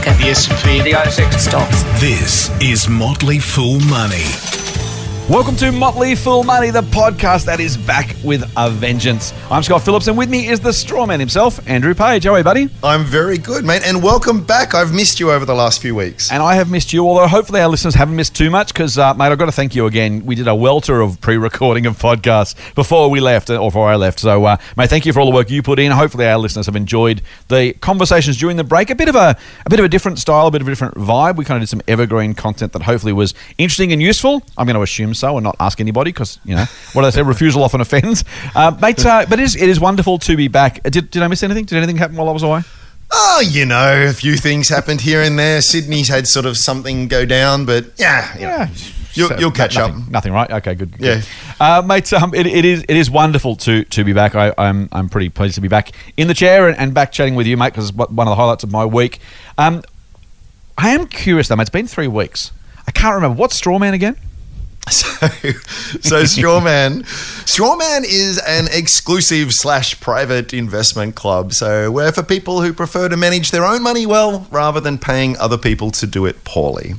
market. The S&P, The ASX Stocks. This is Motley Fool Money. Welcome to Motley Fool Money, the podcast that is back with a vengeance. I'm Scott Phillips, and with me is the straw man himself, Andrew Page. How are you, buddy? I'm very good, mate, and welcome back. I've missed you over the last few weeks. And I have missed you, although hopefully our listeners haven't missed too much because, uh, mate, I've got to thank you again. We did a welter of pre recording of podcasts before we left, or before I left. So, uh, mate, thank you for all the work you put in. Hopefully our listeners have enjoyed the conversations during the break. A bit of a, a bit of a different style, a bit of a different vibe. We kind of did some evergreen content that hopefully was interesting and useful. I'm going to assume so and not ask anybody because, you know, what do they say? Refusal often offends. Uh, mate, uh, but it is, it is wonderful to be back. Did, did I miss anything? Did anything happen while I was away? Oh, you know, a few things happened here and there. Sydney's had sort of something go down, but yeah, you know, Yeah. You'll- So, you'll catch nothing, up. Nothing, right? Okay, good. good. Yeah. uh, mate. Um, it, it is it is wonderful to to be back. I, I'm I'm pretty pleased to be back in the chair and, and back chatting with you, mate. Because one of the highlights of my week. Um, I am curious though, mate. It's been three weeks. I can't remember what's Strawman again. So, so Strawman, Strawman is an exclusive slash private investment club. So, where for people who prefer to manage their own money well rather than paying other people to do it poorly.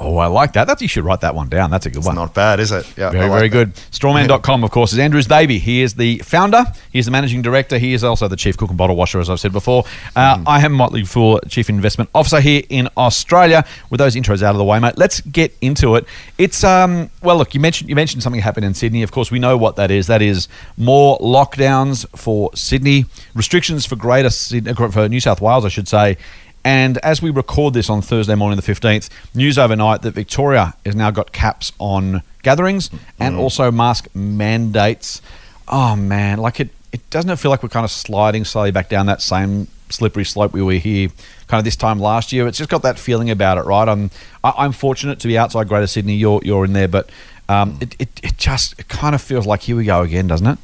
Oh, I like that. That's you should write that one down. That's a good one. It's one. not bad, is it? Yeah, Very, like very that. good. Strawman.com, of course, is Andrew's baby. He is the founder. He is the managing director. He is also the chief cook and bottle washer, as I've said before. Uh, Mm-hmm. I am Motley Fool, chief investment officer here in Australia. With those intros out of the way, mate, let's get into it. It's um well, look, you mentioned you mentioned something happened in Sydney. Of course, we know what that is. That is more lockdowns for Sydney, restrictions for Greater Sydney, for New South Wales, I should say. And as we record this on Thursday morning, the 15th, news overnight that Victoria has now got caps on gatherings and also mask mandates. Oh, man. Like, it, it doesn't it feel like we're kind of sliding slowly back down that same slippery slope we were here kind of this time last year? It's just got that feeling about it, right? I'm, I, I'm fortunate to be outside Greater Sydney. You're, you're in there, but um, it, it, it just it kind of feels like here we go again, doesn't it?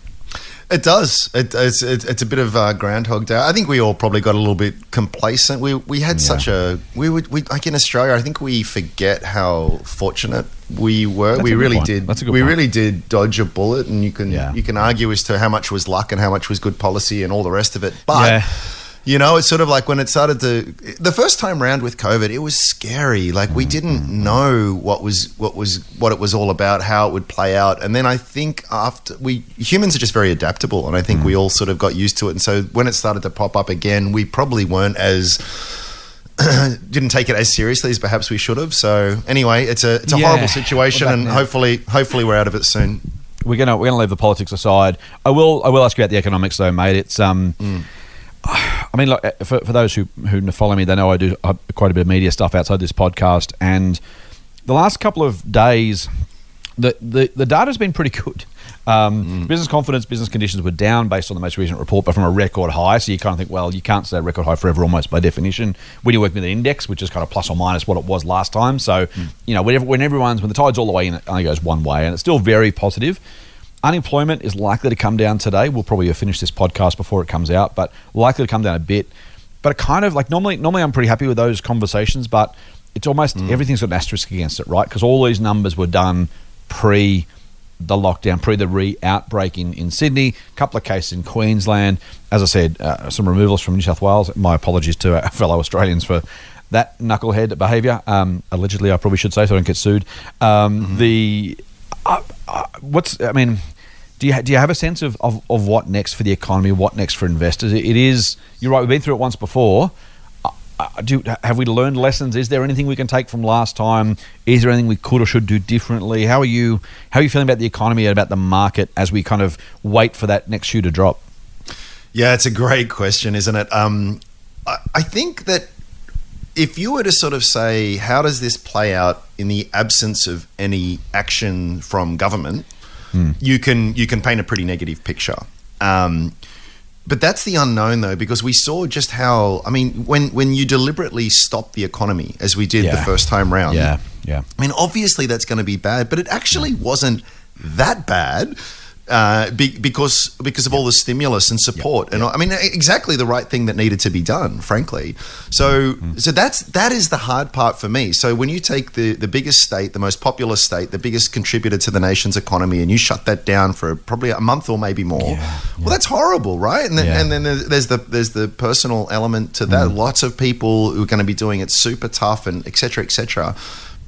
It does. It, it's, it, it's a bit of uh, Groundhog Day. I think we all probably got a little bit complacent. We we had such a we would we like in Australia. I think we forget how fortunate we were. That's we really point. did. That's a good we point. really did dodge a bullet, and you can Yeah. you can argue as to how much was luck and how much was good policy and all the rest of it. But Yeah. You know, it's sort of like when it started to the first time round with COVID, it was scary. Like we didn't know what was what was what it was all about, how it would play out. And then I think after we humans are just very adaptable, and I think Mm. we all sort of got used to it. And so when it started to pop up again, we probably weren't as didn't take it as seriously as perhaps we should have. So anyway, it's a it's a Yeah. horrible situation, and now. hopefully hopefully we're out of it soon. we're gonna we're gonna leave the politics aside. I will I will ask you about the economics though, mate. It's um, I mean, look for, for those who who follow me, they know I do uh, quite a bit of media stuff outside this podcast, and the last couple of days, the the, the data's been pretty good. Um, Business confidence, business conditions were down based on the most recent report, but from a record high. So you kind of think, well, you can't say record high forever, almost by definition. When you're working with an index, which is kind of plus or minus what it was last time. So you know, whenever when everyone's when the tide's all the way in, it only goes one way, and it's still very positive. Unemployment is likely to come down today. We'll probably finish this podcast before it comes out, but likely to come down a bit. But it kind of like normally, normally I'm pretty happy with those conversations, but it's almost everything's got an asterisk against it, right? Because all these numbers were done pre the lockdown, pre the re outbreak in, in Sydney, a couple of cases in Queensland. As I said, uh, some removals from New South Wales. My apologies to our fellow Australians for that knucklehead behaviour. Um, allegedly, I probably should say so I don't get sued. Um, The what's I mean, do you do you have a sense of, of, of what next for the economy? What next for investors? It, it is you're right. We've been through it once before. Do have we learned lessons? Is there anything we can take from last time? Is there anything we could or should do differently? How are you how are you feeling about the economy and about the market as we kind of wait for that next shoe to drop? Yeah, it's a great question, isn't it? Um, I, I think that if you were to sort of say, how does this play out in the absence of any action from government, you can you can paint a pretty negative picture. Um, but that's the unknown, though, because we saw just how. I mean, when when you deliberately stop the economy, as we did the first time round, Yeah, yeah. I mean, obviously that's going to be bad, but it actually wasn't that bad. Uh, be, because because of all the stimulus and support, and I mean exactly the right thing that needed to be done, frankly. So Mm. so that's that is the hard part for me. So when you take the the biggest state, the most populous state, the biggest contributor to the nation's economy, and you shut that down for probably a month or maybe more, well, that's horrible, right? And then, Yeah. and then there's, the there's the personal element to that. Lots of people who are going to be doing it super tough and et cetera, et cetera.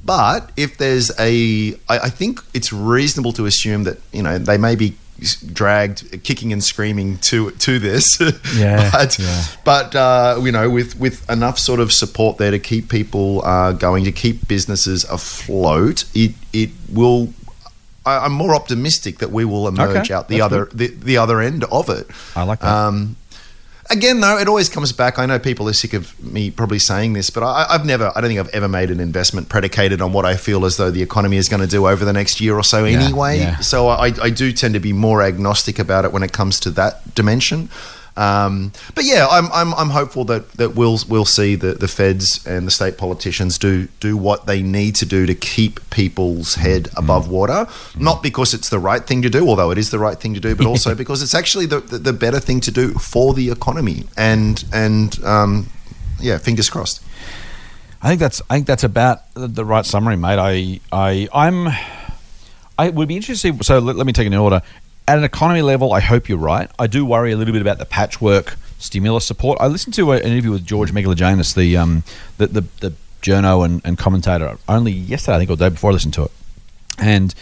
But if there's a, I, I think it's reasonable to assume that you know they may be dragged kicking and screaming to to this. Yeah, but yeah. but uh, you know with with enough sort of support there to keep people uh, going, to keep businesses afloat, it it will. I, I'm more optimistic that we will emerge Okay, out the that's other the, the other end of it. I like that. Um, again, though, it always comes back. I know people are sick of me probably saying this, but I, I've never, I don't think I've ever made an investment predicated on what I feel as though the economy is going to do over the next year or so Yeah, anyway. yeah. So I, I do tend to be more agnostic about it when it comes to that dimension. Um, but yeah, I'm, I'm, I'm hopeful that, that we'll we'll see the, the feds and the state politicians do do what they need to do to keep people's head Mm. above water. Not because it's the right thing to do, although it is the right thing to do, but also because it's actually the, the, the better thing to do for the economy. And and um, yeah, fingers crossed. I think that's I think that's about the- the right summary, mate. I I I'm I would be interested. So let, let me take in order. At an economy level, I hope you're right. I do worry a little bit about the patchwork stimulus support. I listened to an interview with George Megalogenis, the um the the, the journo and, and commentator, only yesterday, I think, or the day before I listened to it, and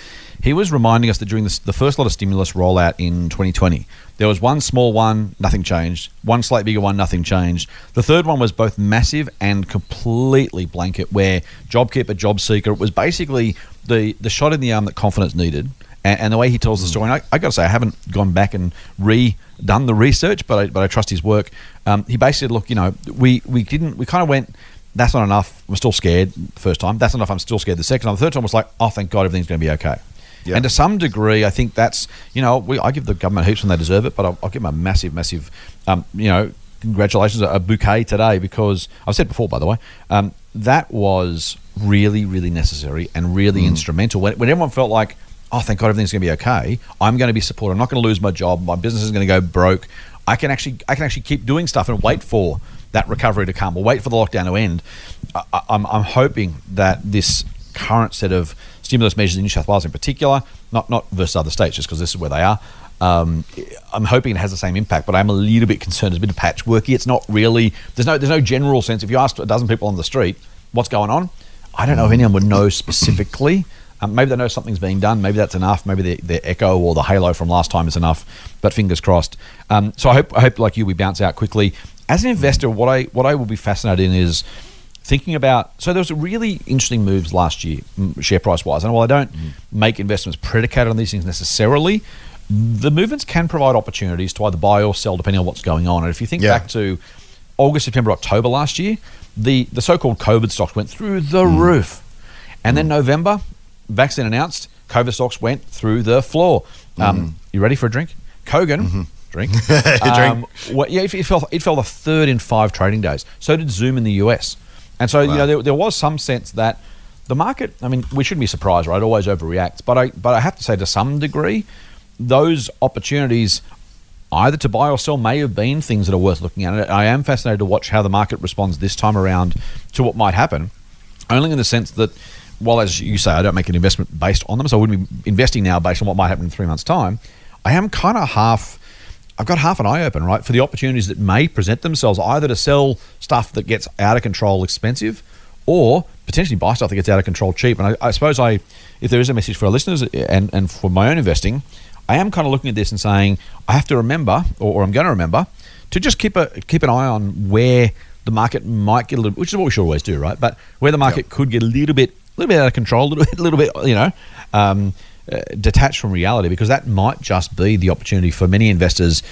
he was reminding us that during this, the first lot of stimulus rollout in 2020, there was one small one, nothing changed. One slight bigger one, nothing changed. The third one was both massive and completely blanket, where JobKeeper, JobSeeker, it was basically the, the shot in the arm that confidence needed. And, and the way he tells the story, and I, I got to say, I haven't gone back and redone the research, but I, but I trust his work. Um, he basically said, look, you know, we, we didn't, we kind of went, that's not enough. I'm still scared the first time. That's not enough. I'm still scared the second time. The third time was like, oh, thank God everything's going to be okay. Yeah. And to some degree, I think that's you know we, I give the government heaps when they deserve it, but I'll, I'll give them a massive, massive, um, you know, congratulations, a bouquet today because I've said before, by the way, um, that was really, really necessary and really instrumental. When, when everyone felt like, oh, thank God everything's going to be okay, I'm going to be supported. I'm not going to lose my job. My business is going to go broke. I can actually, I can actually keep doing stuff and wait for that recovery to come or wait for the lockdown to end. I, I- I'm, I'm hoping that this current set of stimulus measures in New South Wales in particular, not not versus other states, just because this is where they are. Um, I'm hoping it has the same impact, but I'm a little bit concerned. It's a bit patchworky. It's not really. There's no there's no general sense. If you asked a dozen people on the street what's going on, I don't know if anyone would know specifically. Um, maybe they know something's being done. Maybe that's enough. Maybe the, the echo or the halo from last time is enough. But fingers crossed. Um, so I hope I hope like you we bounce out quickly. As an investor, what I what I will be fascinated in is thinking about so there was really interesting moves last year mm, share price wise and while i don't make investments predicated on these things necessarily the movements can provide opportunities to either buy or sell depending on what's going on and if you think Yeah. back to august september october last year the, the so-called covid stocks went through the roof and then november vaccine announced covid stocks went through the floor um, you ready for a drink kogan drink um, well, yeah, it, it fell. It fell the third in five trading days. So did Zoom in the US, and so you know there, there was some sense that the market. I mean, we shouldn't be surprised, right? It always overreacts, but I but I have to say to some degree, those opportunities. Either to buy or sell may have been things that are worth looking at. I am fascinated to watch how the market responds this time around to what might happen only in the sense that while as you say i don't make an investment based on them so i wouldn't be investing now based on what might happen in three months time i am kind of half i've got half an eye open right for the opportunities that may present themselves either to sell stuff that gets out of control expensive or potentially buy stuff that gets out of control cheap and i, I suppose i if there is a message for our listeners and, and for my own investing i am kind of looking at this and saying i have to remember or, or i'm going to remember to just keep a keep an eye on where the market might get a little, which is what we should always do, right? But where the market could get a little bit, little bit out of control, a little bit, little bit, you know, um, uh, detached from reality, because that might just be the opportunity for many investors.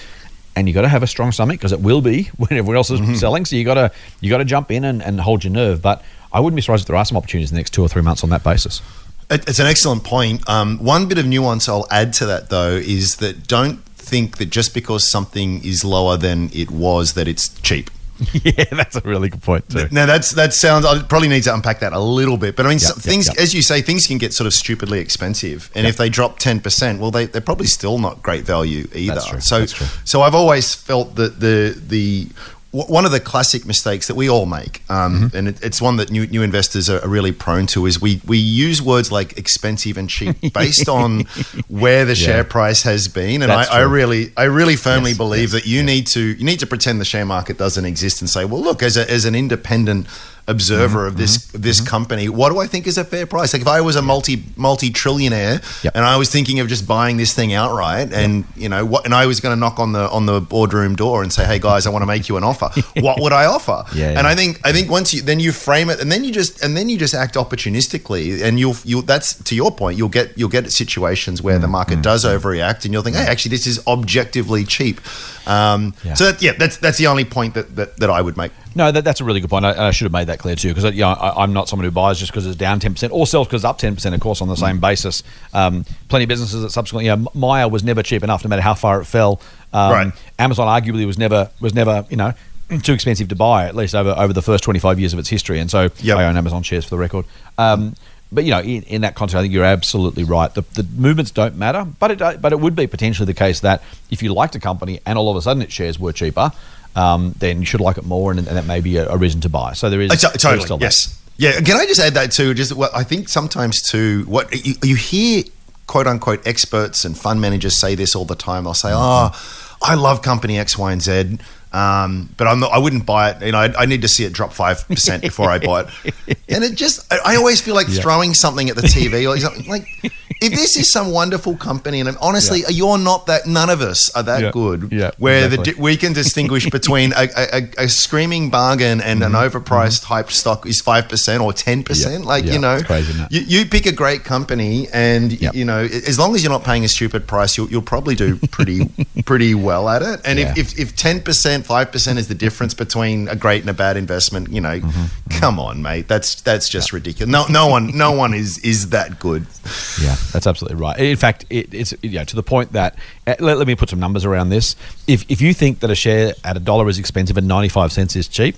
And you've got to have a strong stomach because it will be when everyone else is selling. So you got to you got to jump in and, and hold your nerve. But I wouldn't be surprised if there are some opportunities in the next two or three months on that basis. It- It's an excellent point. Um, one bit of nuance I'll add to that, though, is that don't think that just because something is lower than it was, that it's cheap. yeah, that's a really good point too. Now that's that sounds. I probably need to unpack that a little bit, but I mean, Yep, some yep, things yep. as you say, things can get sort of stupidly expensive, and if they drop ten percent, well, they they're probably still not great value either. That's true, So so I've always felt that the the one of the classic mistakes that we all make, um, Mm-hmm. and it, it's one that new, new investors are, are really prone to, is we we use words like expensive and cheap based on where the share price has been, and I, I really I really firmly Yes, believe yes, that you need to you need to pretend the share market doesn't exist and say, well, look, as a, as an independent observer Mm-hmm, of this this company, what do I think is a fair price? Like if I was a multi multi trillionaire Yep. and I was thinking of just buying this thing outright, and you know what, and I was going to knock on the on the boardroom door and say, hey guys, I want to make you an offer. what would I offer? Yeah, yeah. And I think I think once you then you frame it, and then you just and then you just act opportunistically, and you'll you that's to your point. You'll get you'll get situations where Mm, the market does overreact, and you'll think, hey, actually, this is objectively cheap. Um, Yeah. So that, yeah, that's that's the only point that, that, that I would make. No, that, that's a really good point. I, I should have made that clear too, because you know, I, I'm not someone who buys just because it's down 10% or sells because it's up 10%, of course, on the Mm. same basis. Um, plenty of businesses that subsequently, you know, Myer was never cheap enough, no matter how far it fell. Um, Right. Amazon arguably was never was never you know too expensive to buy, at least over over the first 25 years of its history. And so Yep. I own Amazon shares for the record. Um, but you know, in, in that context, I think you're absolutely right. The, the movements don't matter, but it but it would be potentially the case that if you liked a company and all of a sudden its shares were cheaper, um, then you should like it more, and, and that may be a, a reason to buy. So there is Uh, to- there is totally. yes. Yeah. Can I just add that too? Just what I think sometimes too. What you, you hear, quote unquote, experts and fund managers say this all the time. They'll say, "Oh, I love company X, Y, and Z." Um, but I'm not, I wouldn't buy it. You know, I, I need to see it drop five percent before I buy it. And it just, I, I always feel like throwing something at the TV or something. Like, if this is some wonderful company, and honestly, you're not that. None of us are that Yeah. good. Yeah, where exactly. the we can distinguish between a, a, a, screaming bargain and an overpriced hyped stock is five percent or ten percent. Like yeah, you know, crazy, you, you pick a great company, and you know, as long as you're not paying a stupid price, you'll, you'll probably do pretty pretty well at it. And Yeah. if if ten percent, five percent is the difference between a great and a bad investment, you know, Mm-hmm, come on, mate, that's that's just ridiculous. No, no one, no one is is that good. Yeah, that's absolutely right. In fact, it, it's you know, to the point that uh, let, let me put some numbers around this. If if you think that a share at a dollar is expensive and ninety five cents is cheap,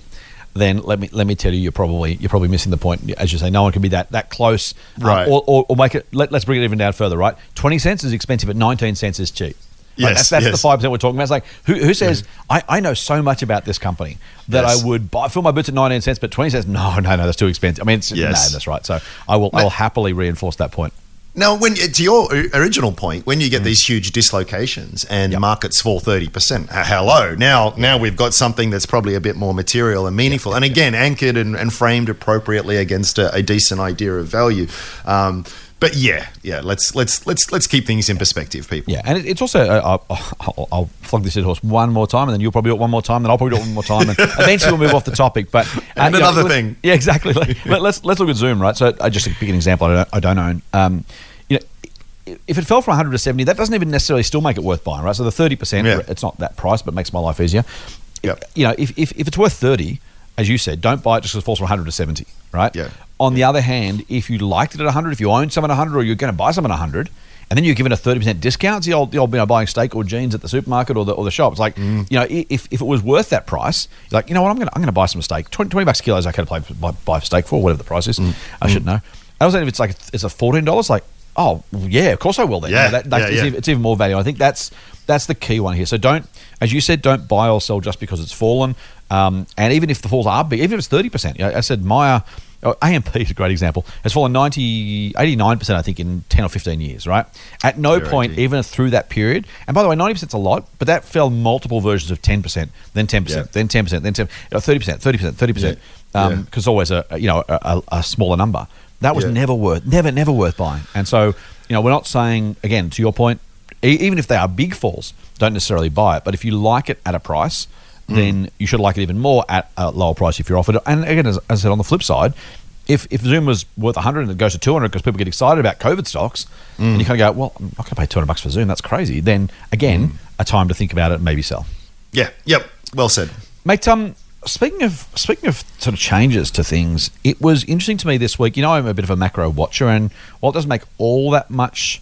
then let me let me tell you, you're probably you're probably missing the point. As you say, no one can be that that close. Um, Right. or, or, or make it. Let, let's bring it even down further. Right. Twenty cents is expensive, but nineteen cents is cheap. Yes, that's, that's the five percent we're talking about. It's like who, who says I, I know so much about this company that Yes. I would buy fill my boots at nineteen cents, but twenty cents? No, no, no, that's too expensive. I mean, it's, Yes. no, that's right. So I will I will happily reinforce that point. Now, when to your original point, when you get these huge dislocations and Mm. Yep. markets fall thirty percent, hello. Now, now we've got something that's probably a bit more material and meaningful, and again, anchored and, and framed appropriately against a, a decent idea of value. Um, but yeah, yeah, let's let's let's let's keep things in perspective, people. Yeah, and it, it's also uh, I'll, flog this dead horse one more time, and then you'll probably do it one more time, then I'll probably do it one more time, and eventually we'll move off the topic. But uh, And you know, another thing. yeah, exactly. Let, let, us let's look at Zoom, right? So, uh, just to pick an example, I don't, I don't own. Um, you know, if it fell from 100 to 70, that doesn't even necessarily still make it worth buying, right? So the 30 percent, Yeah. it's not that price, but makes my life easier. Yep. You know, if, if, if it's worth 30, as you said, don't buy it just because it falls from 100 to 70, right? Yeah. On the other hand, if you liked it at 100, if you own some at 100 or you're going to buy some at 100, and then you're given a 30% discount, it's the old, the old you know, buying steak or jeans at the supermarket or the, or the shop. It's like, Mm. you know, if, if it was worth that price, you're like, you know what, I'm going to I'm gonna buy some steak. 20, 20 bucks a kilo is okay to play, buy, buy steak for, whatever the price is. Mm. I should know. And also, if it's like, it's a $14, like, oh, yeah, of course I will then. Yeah, You know, that, that's, yeah, it's yeah. even- it's even more value. I think that's that's the key one here. So don't, as you said, don't buy or sell just because it's fallen. Um, and even if the falls are big, even if it's thirty percent, you know, I said Myer, Oh, AMP is a great example. Has fallen 90, 89 percent, I think, in ten or fifteen years. Right. At no point, even through that period, and by the way, ninety percent is a lot, but that fell multiple versions of ten percent, then ten percent, Yeah. then ten percent, then uh, thirty percent, thirty percent, thirty percent. Yeah. Because Yeah. always a you know a, a, a smaller number. That was never worth, never, never worth buying. And so, you know, we're not saying again to your point, e- even if they are big falls, don't necessarily buy it. But if you like it at a price, Mm. then you should like it even more at a lower price if you're offered it. And again, as, as I said on the flip side, if, if Zoom was worth 100 and it goes to 200 because people get excited about COVID stocks, Mm. and you kind of go, well, I'm not going to pay 200 bucks for Zoom. That's crazy. Then again, Mm. a time to think about it and maybe sell. Yeah. Yep. Well said. Mate, um, speaking of speaking of sort of changes to things, it was interesting to me this week. You know, I'm a bit of a macro watcher, and while it doesn't make all that much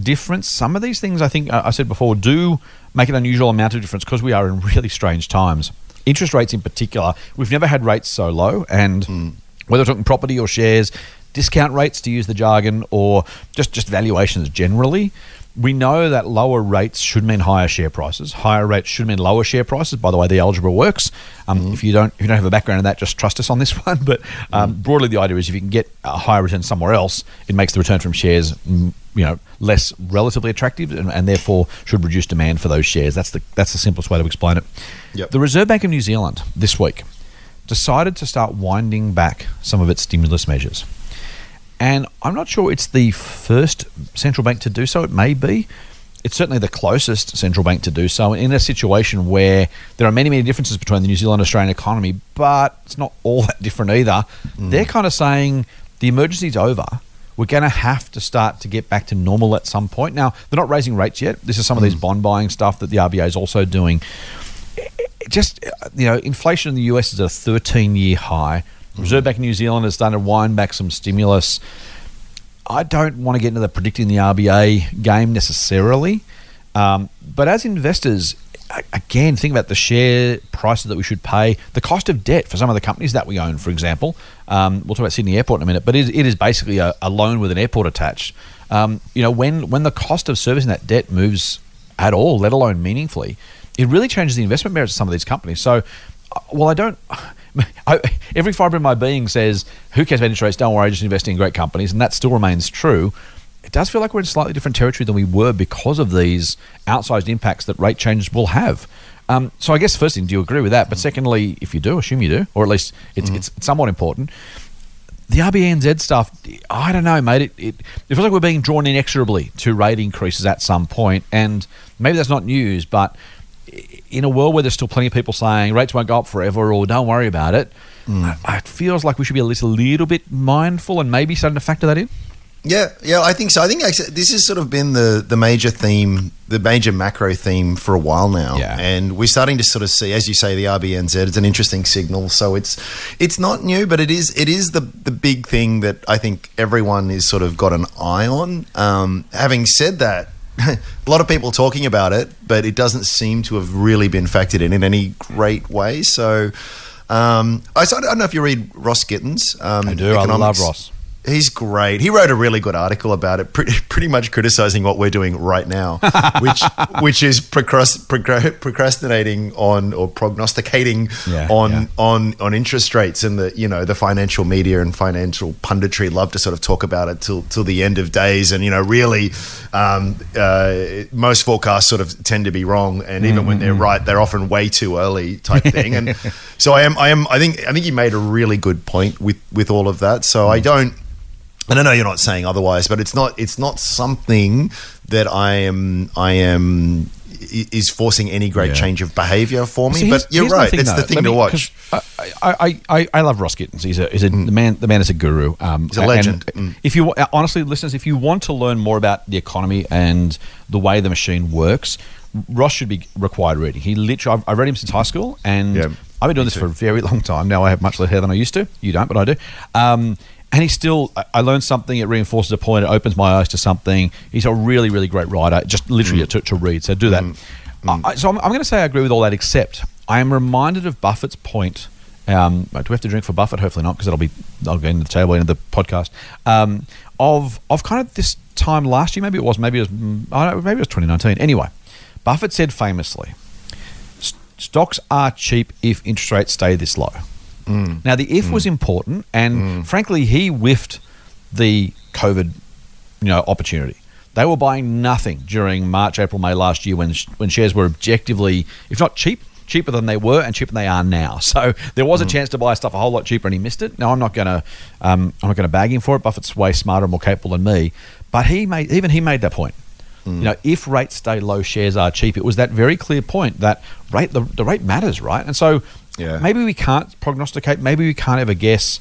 difference, some of these things I think I said before do make an unusual amount of difference because we are in really strange times. interest rates in particular, we've never had rates so low, and Hmm. whether we're talking property or shares, discount rates to use the jargon, or just just valuations generally. We know that lower rates should mean higher share prices. Higher rates should mean lower share prices. By the way, the algebra works. Um, If you don't, if you don't have a background in that, just trust us on this one. But um, broadly, the idea is if you can get a higher return somewhere else, it makes the return from shares, mm, you know, less relatively attractive, and, and therefore should reduce demand for those shares. That's the that's the simplest way to explain it. Yep. The Reserve Bank of New Zealand this week decided to start winding back some of its stimulus measures. And I'm not sure it's the first central bank to do so. It may be. It's certainly the closest central bank to do so in a situation where there are many, many differences between the New Zealand and Australian economy, but it's not all that different either. Hmm. They're kind of saying the emergency's over. We're going to have to start to get back to normal at some point. Now, they're not raising rates yet. This is some of these hmm. bond buying stuff that the RBA is also doing it just you know, inflation in the US is at a 13 year high. Reserve Bank of New Zealand has done to wind back some stimulus. I don't want to get into the predicting the RBA game necessarily, um, but as investors, again, think about the share prices that we should pay, the cost of debt for some of the companies that we own, for example. Um, we'll talk about Sydney Airport in a minute, but it, it is basically a, a loan with an airport attached. Um, you know, when when the cost of servicing that debt moves at all, let alone meaningfully, it really changes the investment merits of some of these companies. So, uh, well, I don't. I, every fibre in my being says, "Who cares about interest rates? Don't worry, just invest in great companies," and that still remains true. It does feel like we're in slightly different territory than we were because of these outsized impacts that rate changes will have. Um, so, I guess first thing, do you agree with that? But secondly, if you do, assume you do, or at least it's, it's somewhat important. The RBNZ stuff, I don't know, mate. It, it, it feels like we're being drawn inexorably to rate increases at some point, and maybe that's not news, but in a world where there's still plenty of people saying rates won't go up forever or don't worry about it, I- it feels like we should be at least a little bit mindful and maybe starting to factor that in. Yeah, yeah, I think so. I think this has sort of been the the major theme, the major macro theme for a while now. Yeah. and we're starting to sort of see, as you say, the RBNZ. It's an interesting signal. So it's it's not new, but it is it is the the big thing that I think everyone is sort of got an eye on. Um, having said that. a lot of people talking about it, but it doesn't seem to have really been factored in in any great way. So, um, I, I don't know if you read Ross Gittins. Um, I do. I love. Ross. He's great. He wrote a really good article about it, pretty, pretty much criticizing what we're doing right now, which which is procrastinating on or prognosticating Yeah, on yeah. on on interest rates and the you know the financial media and financial punditry love to sort of talk about it till till the end of days, and you know really um, uh, most forecasts sort of tend to be wrong, and even when they're Mm-hmm. right, they're often way too early type thing. And so I am I am I think I think you made a really good point with with all of that. So Mm. I don't. And I know you're not saying otherwise, but it's not it's not something that I am I am is forcing any great Yeah. change of behavior for me. But you're right; thing, it's the thing to watch. I, I, I, I love Ross Gittins. He's a, he's a the man. The man is a guru. Um, He's a legend. Mm. If you honestly, listeners, if you want to learn more about the economy and the way the machine works, Ross should be required reading. He literally, I've, I've read him since high school, and Yeah, I've been doing this for a very long time now. I have much less hair than I used to. You don't, but I do. Um, and he still, I- I learned something. It reinforces a point. It opens my eyes to something. He's a really, really great writer. Just literally Mm. to, to read. So do that. I, I- so I'm, I'm going to say I agree with all that, except I am reminded of Buffett's point. Um, do we have to drink for Buffett? Hopefully not, because that'll be I'll go into the table into the podcast. Um, of of kind of this time last year, maybe it was, maybe it was, mm, I don't know, maybe it was 2019. Anyway, Buffett said famously, "Stocks are cheap if interest rates stay this low." Mm. Now, the if mm. was important, and mm. frankly, he whiffed the COVID, you know, opportunity. They were buying nothing during March, April, May last year when sh- when shares were objectively, if not cheap, cheaper than they were and cheaper than they are now. So there was a chance to buy stuff a whole lot cheaper, and he missed it. Now I'm not going to um, I'm not going to bag him for it. Buffett's way smarter and more capable than me, but he made even he made that point. You know, if rates stay low, shares are cheap. It was that very clear point that rate the, the rate matters, right? And so Yeah. maybe we can't prognosticate, maybe we can't ever guess.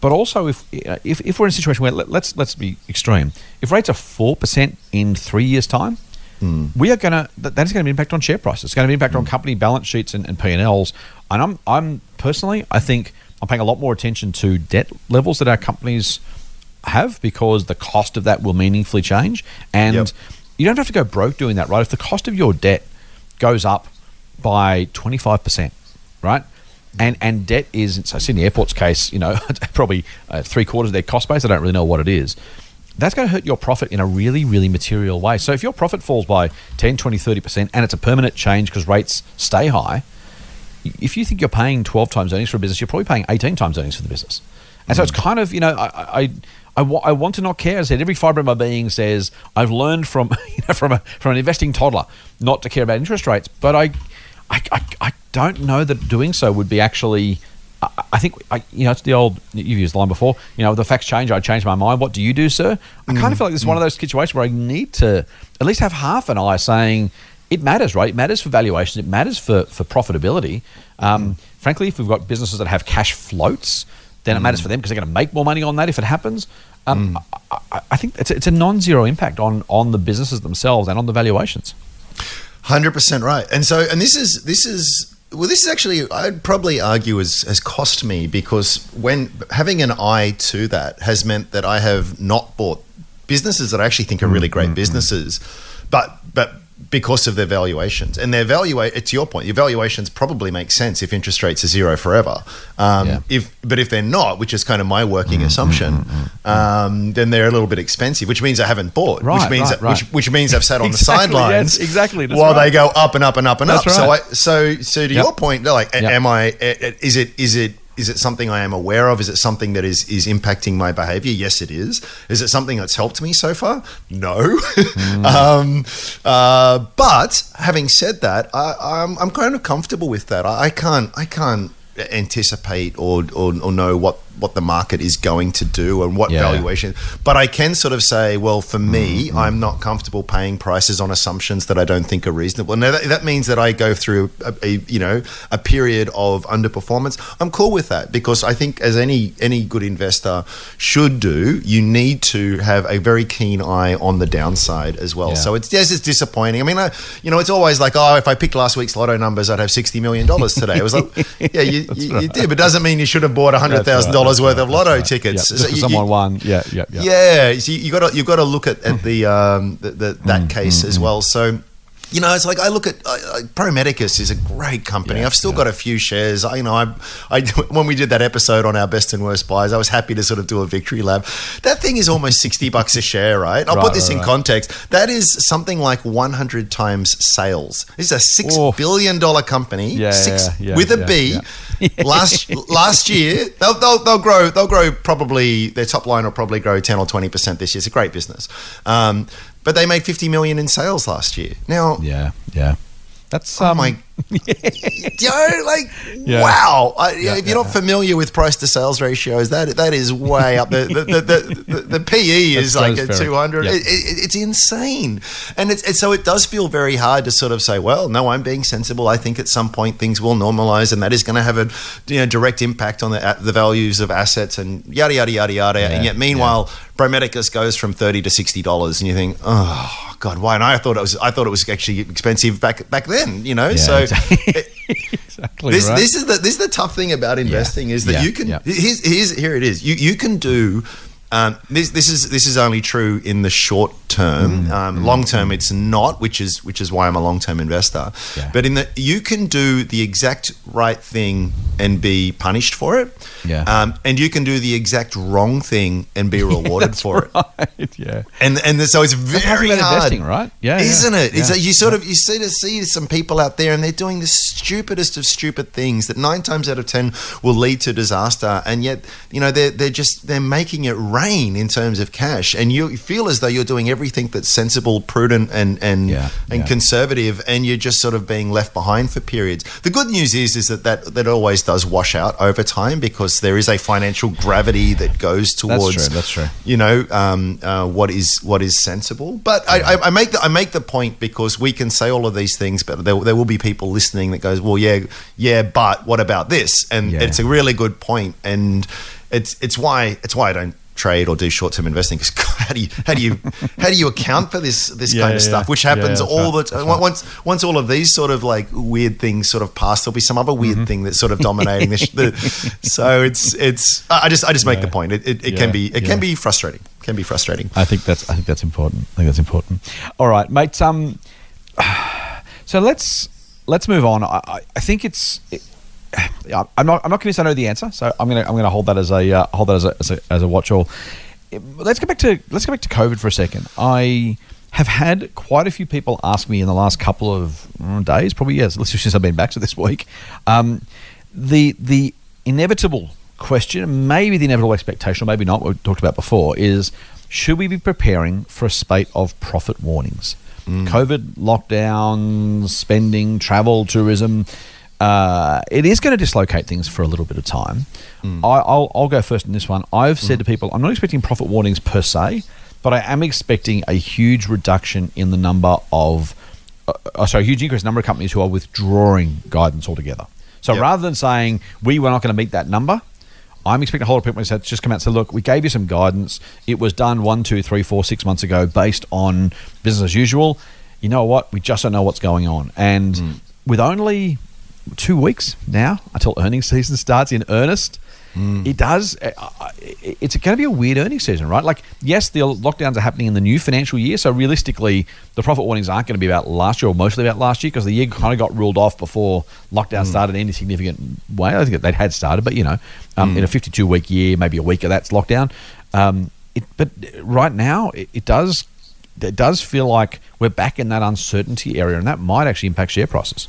But also, if if, if we're in a situation where let, let's let's be extreme, if rates are four percent in three years' time, hmm. we are going to that, that is going to impact on share prices. It's going to impact on hmm. company balance sheets and, and P and Ls. And I'm I'm personally, I think I'm paying a lot more attention to debt levels that our companies have because the cost of that will meaningfully change. And Yep. you don't have to go broke doing that, right? If the cost of your debt goes up by 25%, right? And and debt is so Sydney Airport's case, you know, probably uh, three quarters of their cost base. I don't really know what it is. That's going to hurt your profit in a really, really material way. So if your profit falls by 10, 20, 30%, and it's a permanent change because rates stay high, if you think you're paying 12 times earnings for a business, you're probably paying 18 times earnings for the business. And so it's kind of, you know, I, I, I, wa- I want to not care. I said, every fiber of my being says I've learned from, you know, from, a, from an investing toddler not to care about interest rates. But I, I, I, I don't know that doing so would be actually. I, I think, I, you know, it's the old, you've used the line before, you know, the facts change, I change my mind. What do you do, sir? I kind of feel like this is one of those situations where I need to at least have half an eye saying, it matters, right? It matters for valuations. It matters for, for profitability. Um, Frankly, if we've got businesses that have cash floats, then it matters for them because they're going to make more money on that if it happens. Um, I, I, I think it's a, it's a non-zero impact on on the businesses themselves and on the valuations. Hundred percent right. And so, and this is this is well, this is actually I'd probably argue has has cost me because when having an eye to that has meant that I have not bought businesses that I actually think are really mm, great mm, mm. businesses, but but because of their valuations and their valuate to your point your valuations probably make sense if interest rates are zero forever um, Yeah. if but if they're not which is kind of my working mm, mm, assumption mm, um, then they're a little bit expensive which means I haven't bought Right, which means right, that, which, right. which means I've sat on Exactly, the sidelines yes, exactly, while right. they go up and up and up and That's up so I so so to Yep. your point they're like Yep. am I? is it is it is it something I am aware of? Is it something that is is impacting my behavior? Yes, it is. Is it something that's helped me so far? No. Hmm. um, uh, but having said that, I, I'm, I'm kind of comfortable with that. I, I can't I can't anticipate or, or or know what what the market is going to do and what Yeah. valuation. But I can sort of say, well, for me, mm-hmm. I'm not comfortable paying prices on assumptions that I don't think are reasonable. Now that, that means that I go through a, a you know a period of underperformance. I'm cool with that because I think as any any good investor should do, you need to have a very keen eye on the downside as well. Yeah. So it's yes, it's disappointing. I mean, I, you know, it's always like, oh, if I picked last week's lotto numbers, I'd have sixty million dollars today. It was like, yeah, you, you, you did, but it doesn't mean you should have bought hundred thousand dollars worth of lotto tickets. Yeah, So you- someone you- won. Yeah, yeah, yeah. yeah, so you got to you got to look at, at the, um, the, the that mm, case mm, as mm. well. So. You know, it's like I look at uh, uh, Pro Medicus is a great company. Yeah, I've still yeah. got a few shares. I, you know, I, I when we did that episode on our best and worst buys, I was happy to sort of do a victory lap. That thing is almost sixty bucks a share, right? I'll Right, put this right, in right. context. That is something like one hundred times sales. This is a six Oof. billion dollar company, Yeah, six with a B. last last year, they'll, they'll they'll grow they'll grow probably their top line will probably grow ten or twenty percent this year. It's a great business, um, but they made fifty million in sales last year. Now, Yeah, yeah. That's oh um, my, you know, like Yeah. wow! Uh, I, Yeah, if you're not familiar with price to sales ratios, that that is way up. The the, the, the, the, PE is like at two hundred. Yeah. It, it, it's insane, and it's, it's so it does feel very hard to sort of say, well, no, I'm being sensible. I think at some point things will normalize, and that is going to have a you know direct impact on the the values of assets and yada yada yada yada. Yeah, and yet, meanwhile, Pro Medicus goes from thirty to sixty dollars, and you think, oh. God, why? And I thought it was. I thought it was actually expensive back back then. You know, Yeah, so exactly. exactly this right. this is the this is the tough thing about investing is that Yeah, you can yeah. here's, here's here it is you you can do um, this this is this is only true in the short term. Mm, um, long term, it's not, which is which is why I'm a long term investor. Yeah. But in the you can do the exact right thing and be punished for it. Yeah. Um, and you can do the exact wrong thing and be rewarded That's for it. right. Yeah. And and so it's very hard, investing, right? Yeah, yeah. isn't it? It's Yeah, like you sort of you see to see some people out there, and they're doing the stupidest of stupid things that nine times out of ten will lead to disaster, and yet you know they're they're just they're making it rain in terms of cash, and you feel as though you're doing everything that's sensible, prudent, and and Yeah, and yeah. conservative, and you're just sort of being left behind for periods. The good news is is that that, that always does wash out over time because there is a financial gravity that goes towards that's true, that's true. you know um, uh, what is what is sensible. But I, I, I make the, I make the point because we can say all of these things, but there, there will be people listening that goes, well, yeah, yeah, but what about this? And Yeah. it's a really good point, and it's it's why it's why I don't trade or do short term investing because how do you how do you how do you account for this this Yeah, kind of yeah, stuff which happens that's all right, the time right. once once all of these sort of like weird things sort of pass there'll be some other Mm-hmm. weird thing that's sort of dominating this the, so it's it's I just I just make Yeah. the point it, it, it Yeah, can be it yeah. can be frustrating can be frustrating I think that's I think that's important. I think that's important. All right, mate. Um, so let's let's move on. I, I- think it's it, yeah, I'm not. I'm not convinced I know the answer. So I'm gonna. I'm gonna hold that as a uh, hold that as a, as a as a watch all. Let's go back to let's go back to COVID for a second. I have had quite a few people ask me in the last couple of mm, days, probably yes, since I've been back to this week, um, the the inevitable question, maybe the inevitable expectation, or maybe not, what we talked about before, is should we be preparing for a spate of profit warnings? Mm. COVID lockdowns, spending, travel, tourism. Uh, it is going to dislocate things for a little bit of time. Mm. I, will I'll go first in this one. I've said mm. to people, I'm not expecting profit warnings per se, but I am expecting a huge reduction in the number of, uh, uh sorry, a huge increase in the number of companies who are withdrawing guidance altogether. So yep. rather than saying we were not going to meet that number, I'm expecting a whole lot of people to just come out and say, look, we gave you some guidance. It was done one, two, three, four, six months ago based on business as usual. You know what? We just don't know what's going on. And mm. with only two weeks now until earnings season starts in earnest, Mm. It does. Uh, it's going to be a weird earnings season, right? Like, yes, the lockdowns are happening in the new financial year, so realistically, the profit warnings aren't going to be about last year or mostly about last year because the year kind of got ruled off before lockdown mm. started in any significant way. I think they had started, but you know, um, mm. in a 52 week year, maybe a week of that's lockdown. Um, it, but right now, it, it does it does feel like we're back in that uncertainty area, and that might actually impact share prices.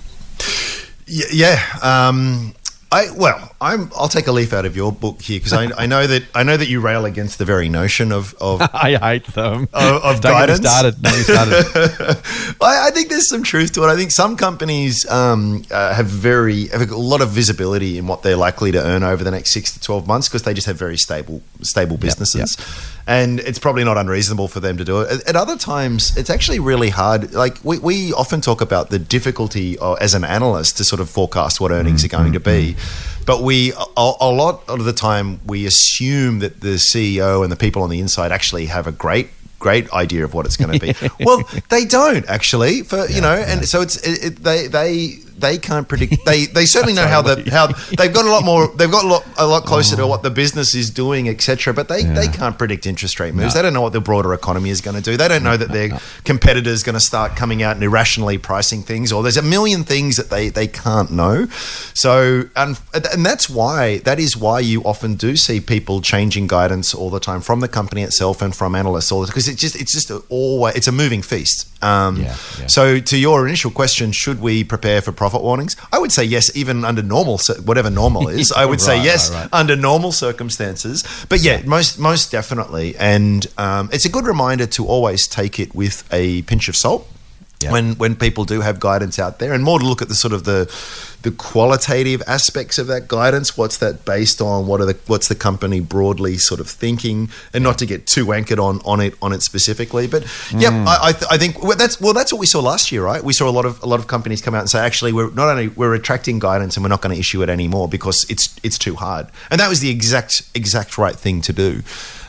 Yeah. Um, I well, I'm. I'll take a leaf out of your book here because I, I, know that I know that you rail against the very notion of. of I hate them. Of, of guidance. started. No, started. I, I, think there's some truth to it. I think some companies um, uh, have very have a lot of visibility in what they're likely to earn over the next six to twelve months because they just have very stable stable businesses. Yep, yep and it's probably not unreasonable for them to do it. At, other times, it's actually really hard. Like we, we often talk about the difficulty of, as an analyst to sort of forecast what earnings mm-hmm. are going to be, mm-hmm. but we a, a, lot of the time we assume that the CEO and the people on the inside actually have a great great idea of what it's going to be. well, they don't actually. For you know, and so it's it, it, they they they can't predict. They they certainly know how the how they've got a lot more. They've got a lot a lot closer oh. to what the business is doing, etc. But they, yeah. they can't predict interest rate moves. No. They don't know what the broader economy is going to do. They don't know that their no. competitors going to start coming out and irrationally pricing things, or there's a million things that they they can't know. So and and that's why that is why you often do see people changing guidance all the time from the company itself and from analysts all because it's just it's just always it's a moving feast. Um, yeah, yeah. So to your initial question, should we prepare for profit warnings? I would say yes, even under normal, whatever normal is. I would right, say yes right, right. under normal circumstances. But yeah, most most definitely. And um, it's a good reminder to always take it with a pinch of salt yeah. when when people do have guidance out there, and more to look at the sort of the the qualitative aspects of that guidance. What's that based on? What are the what's the company broadly sort of thinking, and not to get too anchored on on it on it specifically. But mm. yeah, I I, th- I, think that's well that's what we saw last year, right? We saw a lot of a lot of companies come out and say actually we're not only we're retracting guidance and we're not going to issue it anymore because it's it's too hard, and that was the exact exact right thing to do.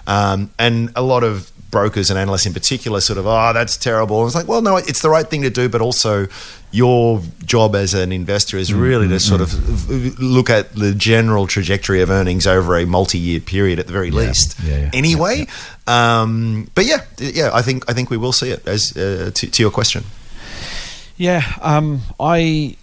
Um, and a lot of brokers and analysts in particular sort of, oh, that's terrible. And it's like, well, no, it's the right thing to do, but also your job as an investor is really mm-hmm. to sort of look at the general trajectory of earnings over a multi-year period at the very yeah. least. Yeah, yeah. Anyway, um, but yeah, yeah, I think I think we will see it as uh, to, to, your question. Yeah, um, I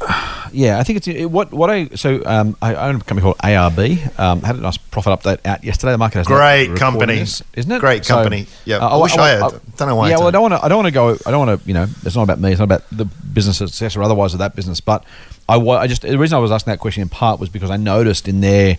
yeah, I think it's it, what what I so um, I own a company called ARB. Um, had a nice profit update out yesterday. The market has great company, this, isn't it? Great company. So, yeah, uh, I, wish I, I, had. I, don't know why. Yeah, well, I don't want to. I don't want to go. I don't want to. You know, it's not about me. It's not about the business success or otherwise of that business. But I, I just the reason I was asking that question in part was because I noticed in their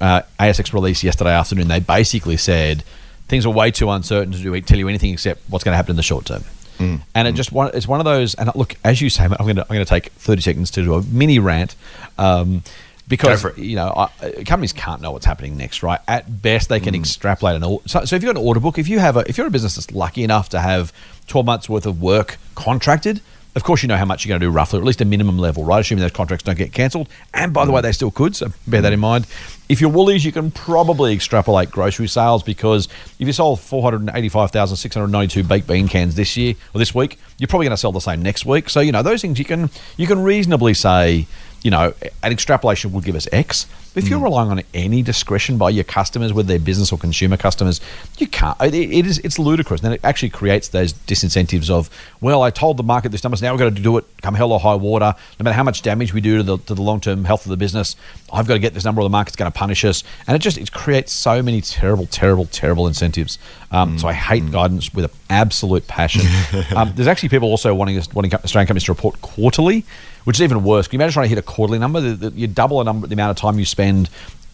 uh, ASX release yesterday afternoon they basically said things are way too uncertain to do, tell you anything except what's going to happen in the short term. Mm. And it mm. just one, it's one of those. And look, as you say, I'm going to I'm going to take 30 seconds to do a mini rant. Um, because you know I, companies can't know what's happening next, right? At best, they can mm. extrapolate an. So, so if you've got an order book, if you have a, if you're a business that's lucky enough to have 12 months worth of work contracted, of course, you know how much you're going to do roughly, or at least a minimum level, right? Assuming those contracts don't get cancelled. And by the way, mm. they still could, so bear that in mind. If you're Woolies, you can probably extrapolate grocery sales because if you sold 485,692 baked bean cans this year or this week, you're probably going to sell the same next week. So you know those things you can you can reasonably say, you know, an extrapolation will give us X. if you're relying on any discretion by your customers, whether they're business or consumer customers, you can't. It, it is it's ludicrous. And it actually creates those disincentives of, well, I told the market this number, so now we've got to do it come hell or high water. No matter how much damage we do to the to the long term health of the business, I've got to get this number, or the market's going to punish us. And it just it creates so many terrible, terrible, terrible incentives. Um, So I hate guidance with an absolute passion. um, there's actually people also wanting us, wanting Australian companies to report quarterly, which is even worse. Can you imagine trying to hit a quarterly number? The, the, you double a number, the amount of time you spend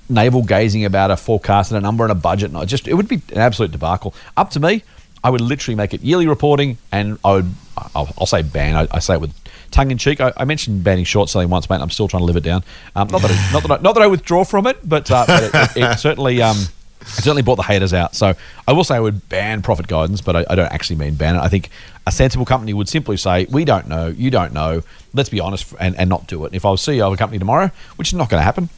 navel gazing about a forecast and a number and a budget. And I just it would be an absolute debacle. Up to me, I would literally make it yearly reporting, and I would I'll, I'll say ban. I, I say it with tongue in cheek. I, I mentioned banning short selling once, mate. And I'm still trying to live it down. Um, not that I, not that I, not that I withdraw from it, but, uh, but it, it, it certainly. Um, it certainly brought the haters out. So I will say I would ban profit guidance, but I, I don't actually mean ban it. I think a sensible company would simply say, "We don't know, you don't know. Let's be honest and, and not do it." And If I was CEO of a company tomorrow, which is not going to happen,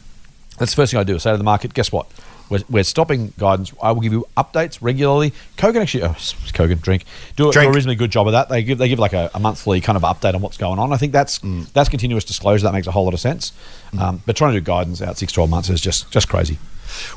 that's the first thing I do. is Say to the market, "Guess what? We're, we're stopping guidance. I will give you updates regularly." Kogan actually, oh, Kogan drink do, a- do a reasonably good job of that. They give they give like a, a monthly kind of update on what's going on. I think that's that's continuous disclosure. That makes a whole lot of sense. Um, but trying to do guidance out six, 12 months is just just crazy.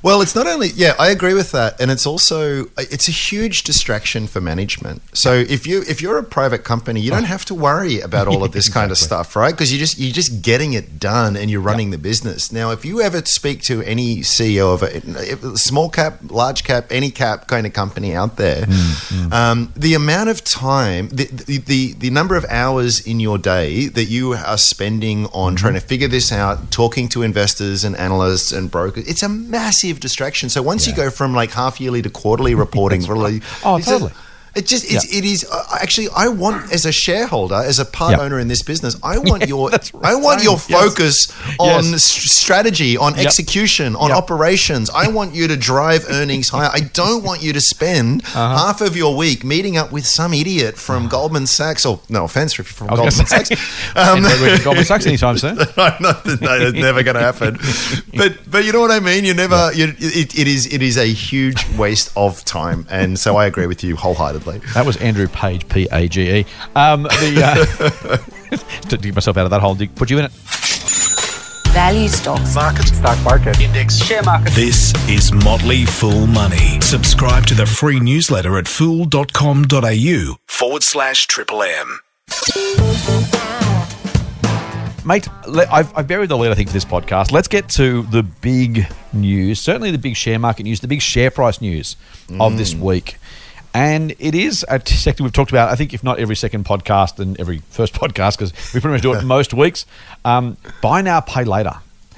Well, it's not only yeah, I agree with that, and it's also it's a huge distraction for management. So if you if you're a private company, you don't oh. have to worry about all of this kind of stuff, right? Because you just you're just getting it done and you're running the business. Now, if you ever speak to any CEO of a, a small cap, large cap, any cap kind of company out there, mm, mm. um, the amount of time, the, the the the number of hours in your day that you are spending on mm-hmm. trying to figure this out, talking to investors and analysts and brokers, it's a massive distraction. So once you go from like half yearly to quarterly reporting, really, Oh, totally. It just it's, Yeah. it is uh, actually I want as a shareholder as a part Yeah. owner in this business I want your right. I want your Yes. focus on Yes. strategy on Yep. execution on Yep. operations I want you to drive earnings higher I don't want you to spend Uh-huh. half of your week meeting up with some idiot from Goldman Sachs or no offense if you're from Goldman Sachs um, Goldman Sachs anytime soon. no, no, no, it's never going to happen. But but you know what I mean. You never. You, it, it is it is a huge waste of time, and so I agree with you wholeheartedly. That was Andrew Page, P A G E. Um, the uh, to dig myself out of that hole, dig, put you in it. Value stocks. market, stock market, index, share market. This is Motley Fool Money. Subscribe to the free newsletter at fool.com.au forward slash triple M. Mate, le- I've, I've buried the lead, I think, for this podcast. Let's get to the big news, certainly the big share market news, the big share price news of this week. And it is a sector we've talked about, I think, if not every second podcast and every first podcast, because we pretty much do it most weeks. Um, buy now, pay later.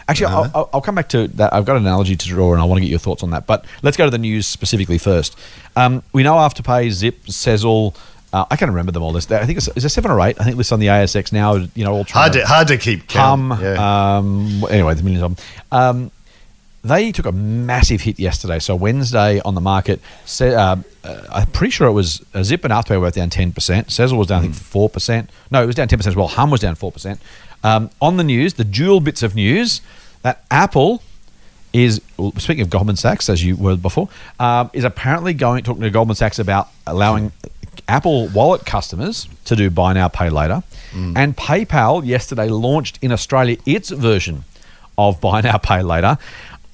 Actually, I'll, I'll, I'll come back to that. I've got an analogy to draw, and I want to get your thoughts on that. But let's go to the news specifically first. Um, we know Afterpay, Zip, Sezzle. Uh, I can't remember them all. There's, I think it's, is there seven or eight? I think this on the ASX now. You know, all Hard to hard to keep Hum. count. Yeah. Um, anyway, there's millions of them. Um, they took a massive hit yesterday. So Wednesday on the market, uh, uh, I'm pretty sure it was uh, Zip and Afterpay were both down 10%. Sezzle was down, I think, 4%. No, it was down 10% as well. Humm was down 4%. Um, on the news, the dual bits of news that Apple is speaking of Goldman Sachs, as you were before, um, is apparently going talking to Goldman Sachs about allowing Apple Wallet customers to do buy now, pay later, and PayPal yesterday launched in Australia its version of buy now, pay later.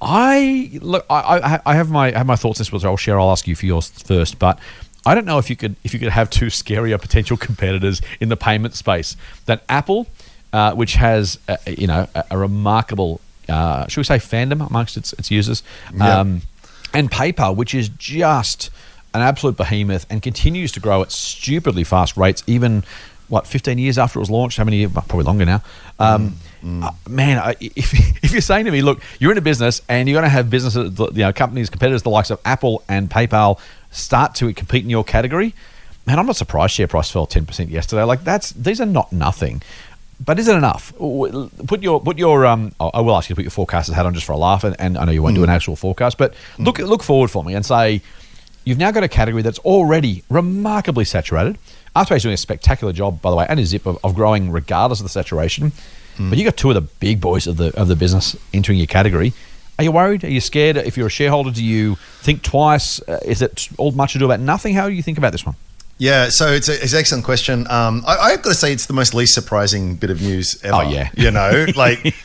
I look, I, I, I have my I have my thoughts on this, which I'll share. I'll ask you for yours first, but. I don't know if you could if you could have two scarier potential competitors in the payment space than Apple, uh, which has a, you know a, a remarkable uh, should we say fandom amongst its its users, Yeah. um, and PayPal, which is just an absolute behemoth and continues to grow at stupidly fast rates, even what 15 years after it was launched. How many? years? Probably longer now. Um, uh, man, I, if if you're saying to me, look, you're in a business and you're going to have businesses, you know, companies, competitors, the likes of Apple and PayPal, start to compete in your category. Man, I'm not surprised share price fell 10% yesterday. Like that's these are not nothing. But is it enough? Put your put your um. I will ask you to put your forecasters hat on just for a laugh, and, and I know you won't do an actual forecast, but look look forward for me and say you've now got a category that's already remarkably saturated. Afterpay's doing a spectacular job, by the way, and is Zip of, of growing regardless of the saturation. But you got two of the big boys of the of the business entering your category. Are you worried? Are you scared? If you're a shareholder, do you think twice? Uh, is it all much ado about nothing? How do you think about this one? Yeah, so it's, a, it's an excellent question. Um, I, I've got to say it's the most least surprising bit of news ever. Oh, yeah. you know, like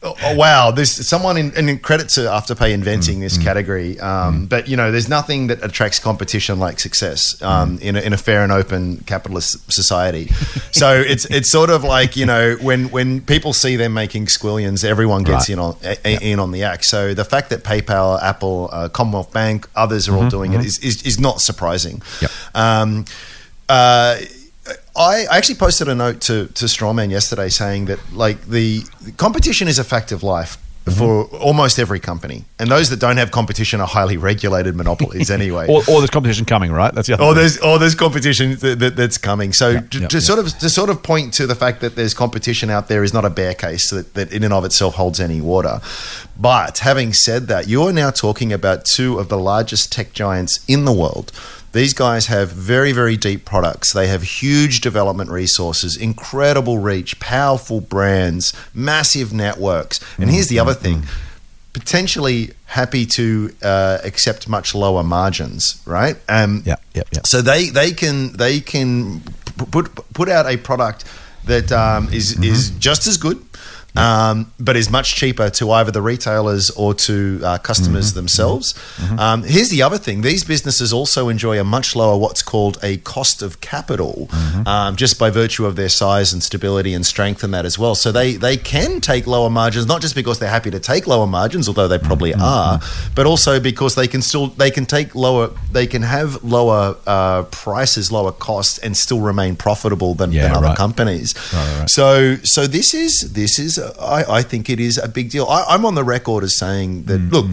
Oh, oh, wow, there's someone in, and credit to Afterpay inventing this category. Um, But you know, there's nothing that attracts competition like success um, in, a, in a fair and open capitalist society. so it's it's sort of like you know when when people see them making squillions, everyone gets Right. in on a, in on the act. So the fact that PayPal, Apple, uh, Commonwealth Bank, others are all doing it is, is is not surprising. Yep. Um, uh, I I actually posted a note to to Strawman yesterday saying that like the, the competition is a fact of life for almost every company, and those that don't have competition are highly regulated monopolies anyway. Or, or there's competition coming, right? That's the other Or thing. there's or there's competition that, that, that's coming. So to, yeah, to yeah. sort of to sort of point to the fact that there's competition out there is not a bear case that, that in and of itself holds any water. But having said that, you are now talking about two of the largest tech giants in the world. These guys have very, very deep products. They have huge development resources, incredible reach, powerful brands, massive networks. And here's the other thing potentially happy to uh, accept much lower margins, right? Um, Yeah, yeah, yeah. So they they can they can put put out a product that um, is Mm-hmm. is just as good. Um, but is much cheaper to either the retailers or to uh, customers Mm-hmm. themselves. Um, here's the other thing: these businesses also enjoy a much lower what's called a cost of capital, Mm-hmm. um, just by virtue of their size and stability and strength and that as well. So they they can take lower margins, not just because they're happy to take lower margins, although they probably Mm-hmm. are, but also because they can still they can take lower they can have lower uh, prices, lower costs, and still remain profitable than, Yeah, than other right. companies. right, right. So so this is this is I, I think it is a big deal. I, I'm on the record as saying that Mm, look.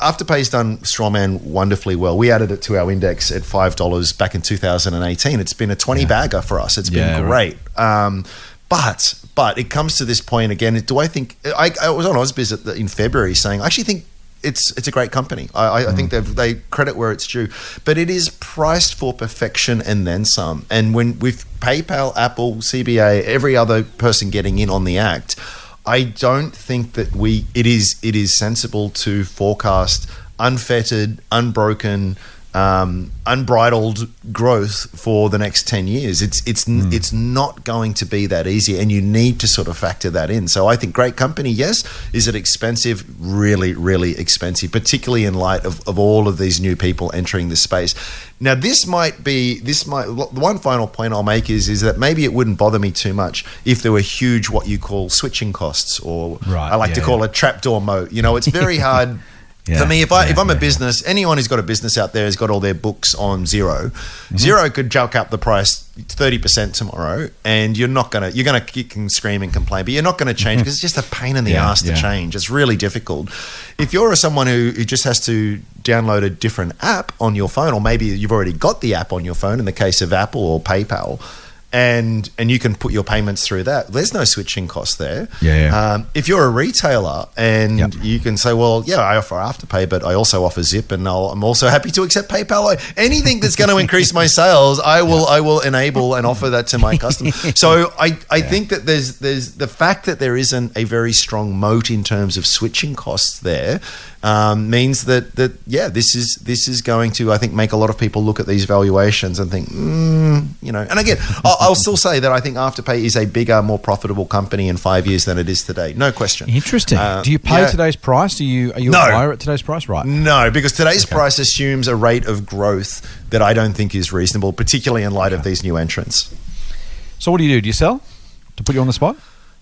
Afterpay's done Strawman wonderfully well. We added it to our index at five dollars back in 2018. It's been a 20 bagger for us. It's Yeah, been right. great. Um, but but it comes to this point again. Do I think I, I was on Ausbiz the, in February saying I actually think it's it's a great company. I, I, I think mm. they've they credit where it's due, but it is priced for perfection and then some. And when with PayPal, Apple, CBA, every other person getting in on the act, I don't think that we it is it is sensible to forecast unfettered, unbroken. Um, unbridled growth for the next ten years. It's it's Hmm. it's not going to be that easy, and you need to sort of factor that in. So I think great company, yes. Is it expensive? Really, really expensive, particularly in light of, of all of these new people entering the space. Now, this might be this might the one final point I'll make is is that maybe it wouldn't bother me too much if there were huge what you call switching costs, or Right, I like to call yeah. a trapdoor moat. You know, it's very hard. Yeah, For me, if I if I'm a yeah, business, anyone who's got a business out there has got all their books on 0 Mm-hmm. Zero could jack up the price thirty percent tomorrow, and you're not gonna you're gonna kick and scream and complain, but you're not gonna change because it's just a pain in the Yeah, ass to yeah. change. It's really difficult. If you're someone who, who just has to download a different app on your phone, or maybe you've already got the app on your phone, in the case of Apple or PayPal. And and you can put your payments through that. There's no switching cost there. Yeah, yeah. Um, if you're a retailer and Yep. you can say, well, yeah, I offer Afterpay, but I also offer Zip, and I'll, I'm also happy to accept PayPal. Anything that's going to increase my sales, I will I will enable and offer that to my customers. So I, I think that there's there's the fact that there isn't a very strong moat in terms of switching costs there um, means that that yeah, this is this is going to I think make a lot of people look at these valuations and think, mm, you know. And again, I'll, I'll still say that I think Afterpay is a bigger, more profitable company in five years than it is today. No question. Interesting. Uh, Do you pay yeah. today's price? Do you are you No. a buyer at today's price? Right. No, because today's price assumes a rate of growth that I don't think is reasonable, particularly in light of these new entrants. So what do you do? Do you sell to put you on the spot?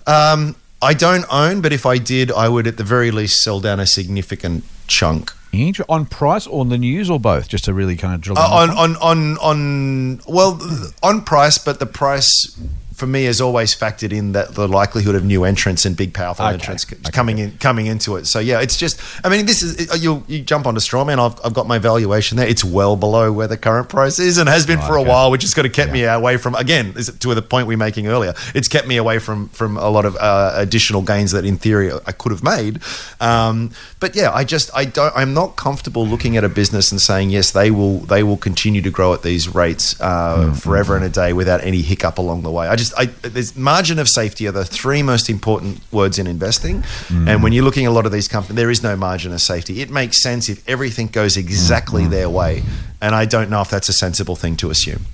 Um, I don't own, but if I did, I would at the very least sell down a significant chunk. Inter- On price or on the news or both? Just to really kind of drill Uh, on, on on on well on price, but the price for me has always factored in that the likelihood of new entrants and big powerful Okay. entrants Okay. coming in coming into it. So yeah, it's just I mean this is you you jump onto Strawman. I've, I've got my valuation there. It's well below where the current price is and has been for a while, which has got to kept me away from again is to the point we are making earlier. It's kept me away from from a lot of uh, additional gains that in theory I could have made. Um, but yeah, I just I don't I'm not comfortable looking at a business and saying yes they will they will continue to grow at these rates uh, forever and a day without any hiccup along the way. I just I there's margin of safety are the three most important words in investing. And when you're looking at a lot of these companies, there is no margin of safety. It makes sense if everything goes exactly their way. And I don't know if that's a sensible thing to assume.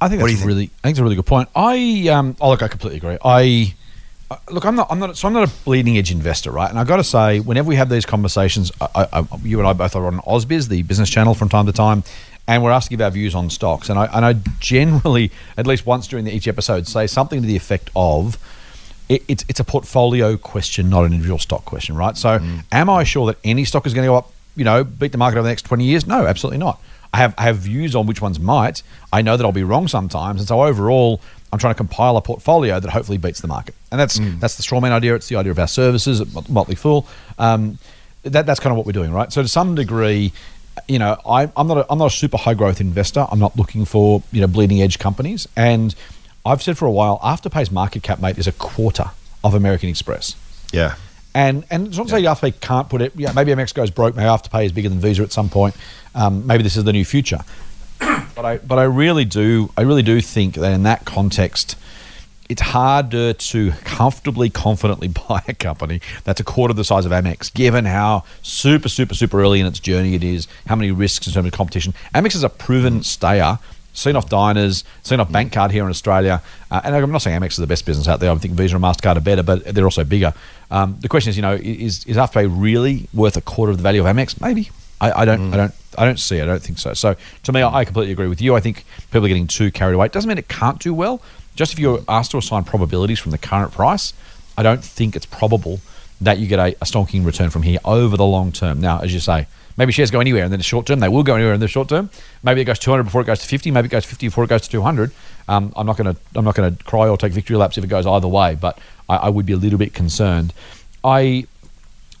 I think What that's think? really. I think it's a really good point. I um. Oh, look, I completely agree. I. look, I'm not, I'm not, so I'm not a bleeding edge investor, right? And I've got to say, whenever we have these conversations, I, I, you and I both are on Ausbiz, the business channel, from time to time, and we're asked to give our views on stocks. And I, and I generally, at least once during the, each episode, say something to the effect of, it, it's it's a portfolio question, not an individual stock question, right? So, am I sure that any stock is going to go up, you know, beat the market over the next 20 years? No, absolutely not. I have, I have views on which ones might. I know that I'll be wrong sometimes, and so overall, I'm trying to compile a portfolio that hopefully beats the market, and that's that's the strawman idea. It's the idea of our services at Motley Fool. Um, that that's kind of what we're doing, right? So to some degree, you know, I, I'm not a, I'm not a super high growth investor. I'm not looking for you know bleeding edge companies, and I've said for a while, Afterpay's market cap, mate, is a quarter of American Express. Yeah. And and it's not to say Afterpay can't put it. Yeah, maybe Amex goes broke. Maybe Afterpay is bigger than Visa at some point. Um, maybe this is the new future. but I but I really do I really do think that in that context, it's harder to comfortably, confidently buy a company that's a quarter the size of Amex, given how super, super, super early in its journey it is, how many risks in terms of competition. Amex is a proven stayer. Seen off diners, seen off Bankcard here in Australia, uh, and I'm not saying Amex is the best business out there. I think Visa and Mastercard are better, but they're also bigger. Um, the question is, you know, is is Afterpay really worth a quarter of the value of Amex? Maybe. I, I don't. I don't. I don't see. it. I don't think so. So to me, I, I completely agree with you. I think people are getting too carried away. It doesn't mean it can't do well. Just if you're asked to assign probabilities from the current price, I don't think it's probable that you get a, a stonking return from here over the long term. Now, as you say, maybe shares go anywhere in the short term. They will go anywhere in the short term. Maybe it goes 200 before it goes to 50. Maybe it goes 50 before it goes to 200. Um, I'm not going to. I'm not going to cry or take victory laps if it goes either way. But I, I would be a little bit concerned. I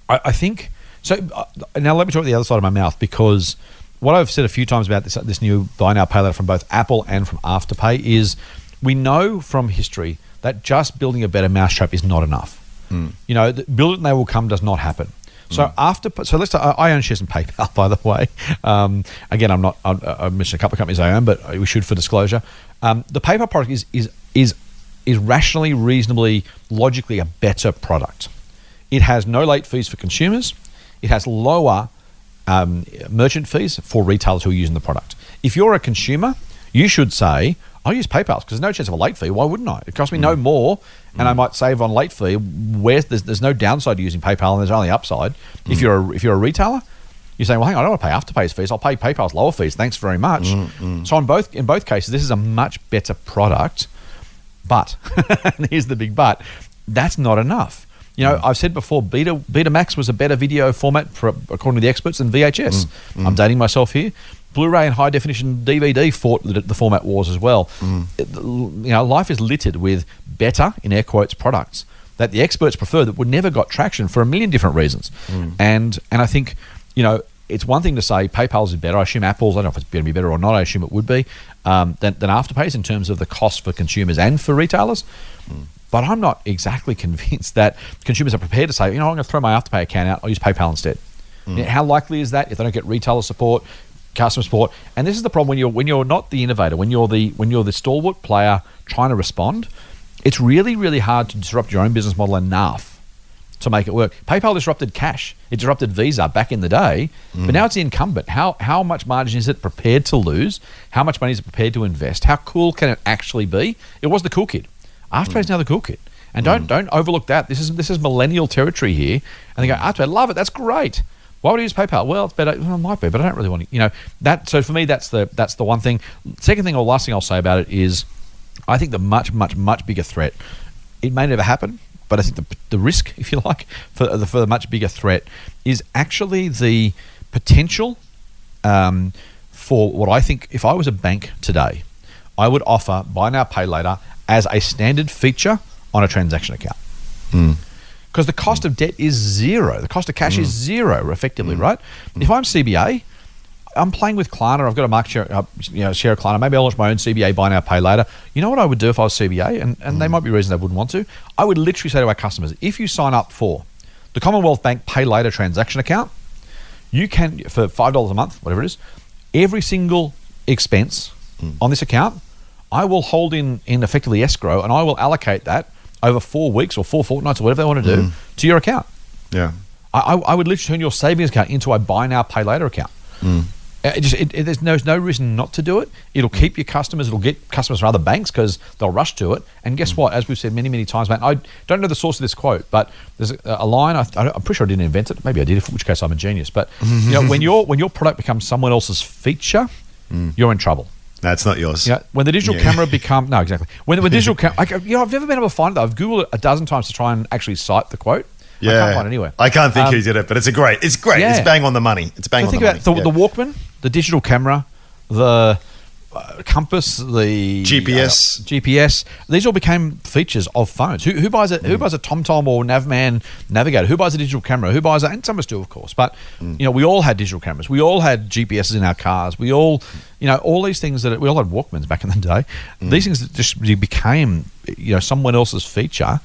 I, I think so. Uh, now let me talk the other side of my mouth because what I've said a few times about this this new buy now pay later from both Apple and from Afterpay is we know from history that just building a better mousetrap is not enough. You know, the build it and they will come does not happen. So after, so let's. I I own shares in PayPal, by the way. Um, again, I'm not. I, I mentioned a couple of companies I own, but we should for disclosure. Um, the PayPal product is is is is rationally, reasonably, logically a better product. It has no late fees for consumers. It has lower um, merchant fees for retailers who are using the product. If you're a consumer, you should say, I'll use PayPal because there's no chance of a late fee. Why wouldn't I? It costs me no mm. more and I mm. might save on late fee. Where's there's, there's no downside to using PayPal and there's only upside. If mm. you're a, if you're a retailer, you're saying, well, hang on, I don't want to pay Afterpay's fees. I'll pay PayPal's lower fees. Thanks very much. So on both in both cases, this is a much better product. But and here's the big but. That's not enough. You know, I've said before, Beta Betamax was a better video format for, according to the experts than VHS. I'm dating myself here. Blu-ray and high definition DVD fought the, the format wars as well. Mm. It- you know, life is littered with better in air quotes products that the experts prefer that would never got traction for a million different reasons. Mm. And and I think you know it's one thing to say PayPal's is better. I assume Apple's. I don't know if it's going to be better or not. I assume it would be um, than, than Afterpay's in terms of the cost for consumers and for retailers. Mm. But I'm not exactly convinced that consumers are prepared to say, you know, I'm going to throw my Afterpay account out. I'll use PayPal instead. You know, how likely is that if they don't get retailer support, customer support? And this is the problem when you're when you're not the innovator, when you're the when you're the stalwart player trying to respond. It's really really hard to disrupt your own business model enough to make it work. PayPal disrupted cash. It disrupted Visa back in the day, but mm. now it's the incumbent. How how much margin is it prepared to lose? How much money is it prepared to invest? How cool can it actually be? It was the cool kid. Afterpay's mm. now the cool kid. And don't mm. don't overlook that. This is this is millennial territory here. And they go, Afterpay, love it. That's great. Why would I use PayPal? Well, it's better. Well, it might be, but I don't really want to. You know that. So for me, that's the that's the one thing. Second thing, or last thing I'll say about it is, I think the much much much bigger threat. It may never happen, but I think the the risk, if you like, for the for the much bigger threat is actually the potential um, for what I think. If I was a bank today, I would offer buy now pay later as a standard feature on a transaction account because the cost of debt is zero. The cost of cash is mm. zero, effectively, mm. right? If I'm CBA, I'm playing with Klarna. I've got a market share, uh, you know, share of Klarna. Maybe I'll launch my own CBA, buy now, pay later. You know what I would do if I was CBA, and, and they mm. might be reasons they wouldn't want to. I would literally say to our customers, if you sign up for the Commonwealth Bank Pay Later transaction account, you can for five dollars a month, whatever it is, every single expense on this account, I will hold in in effectively escrow, and I will allocate that over four weeks or four fortnights or whatever they want to do mm. to your account. Yeah. I, I, I would literally turn your savings account into a buy now, pay later account. Mm. Uh, It just, it, it- there's, no, there's no reason not to do it. It'll keep your customers. It'll get customers from other banks because they'll rush to it. And guess mm. what? As we've said many, many times, man, I don't know the source of this quote, but there's a, a line. I, I'm pretty sure I didn't invent it. Maybe I did. In which case, I'm a genius. But you know, when your when your product becomes someone else's feature, you're in trouble. That's not yours. Yeah, when the digital Yeah. camera become no exactly when when digital camera, you know, I've never been able to find it. I've googled it a dozen times to try and actually cite the quote. Yeah. I can't find it anywhere. I can't think Um, who did it, but it's a great. It's great. Yeah. It's bang on the money. It's bang So on think the about the, money. the Walkman, the digital camera, the uh, compass, the GPS. uh, GPS. These all became features of phones. Who, who buys a Mm. Who buys a TomTom or Navman navigator? Who buys a digital camera? Who buys that? And some of us do, of course. But Mm. you know, we all had digital cameras. We all had GPSs in our cars. We all, you know, all these things that we all had Walkmans back in the day. Mm. These things that just became, you know, someone else's feature.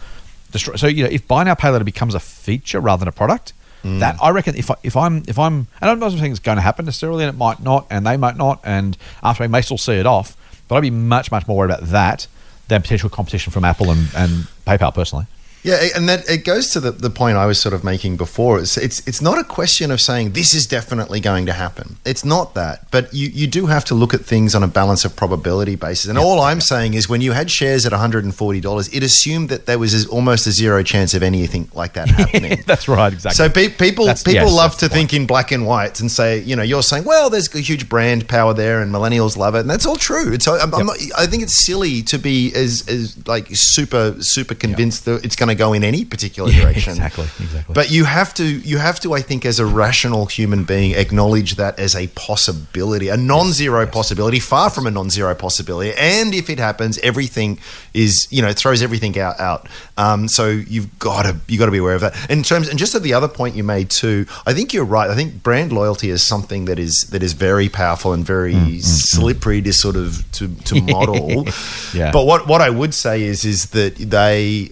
Destroy- So you know, if buy now pay later becomes a feature rather than a product, Mm. that I reckon if I, if I'm if I'm and I'm not saying it's going to happen necessarily, and it might not, and they might not, and Afterpay may still see it off, but I'd be much much more worried about that than potential competition from Apple and, and PayPal personally. Yeah, and that it goes to the, the point I was sort of making before. It's, it's it's not a question of saying this is definitely going to happen. It's not that, but you, you do have to look at things on a balance of probability basis. And all I'm saying is, when you had shares at 140 dollars, it assumed that there was almost a zero chance of anything like that happening. That's right, exactly. So pe- people That's- people yes, love to think in black and white and say, you know, you're saying, well, there's a huge brand power there, and millennials love it, and that's all true. It's I'm, I'm not, I think it's silly to be as as like super super convinced that it's going to go in any particular Yeah, direction. exactly, exactly. But you have to you have to I think as a rational human being acknowledge that as a possibility, a non-zero possibility, far from a non-zero possibility. And if it happens, everything is you know throws everything out out. Um, so you've got to you got to be aware of that. In terms and just at the other point you made too, I think you're right. I think brand loyalty is something that is that is very powerful and very mm, mm, mm. slippery to sort of to, to model. Yeah. But what what I would say is is that they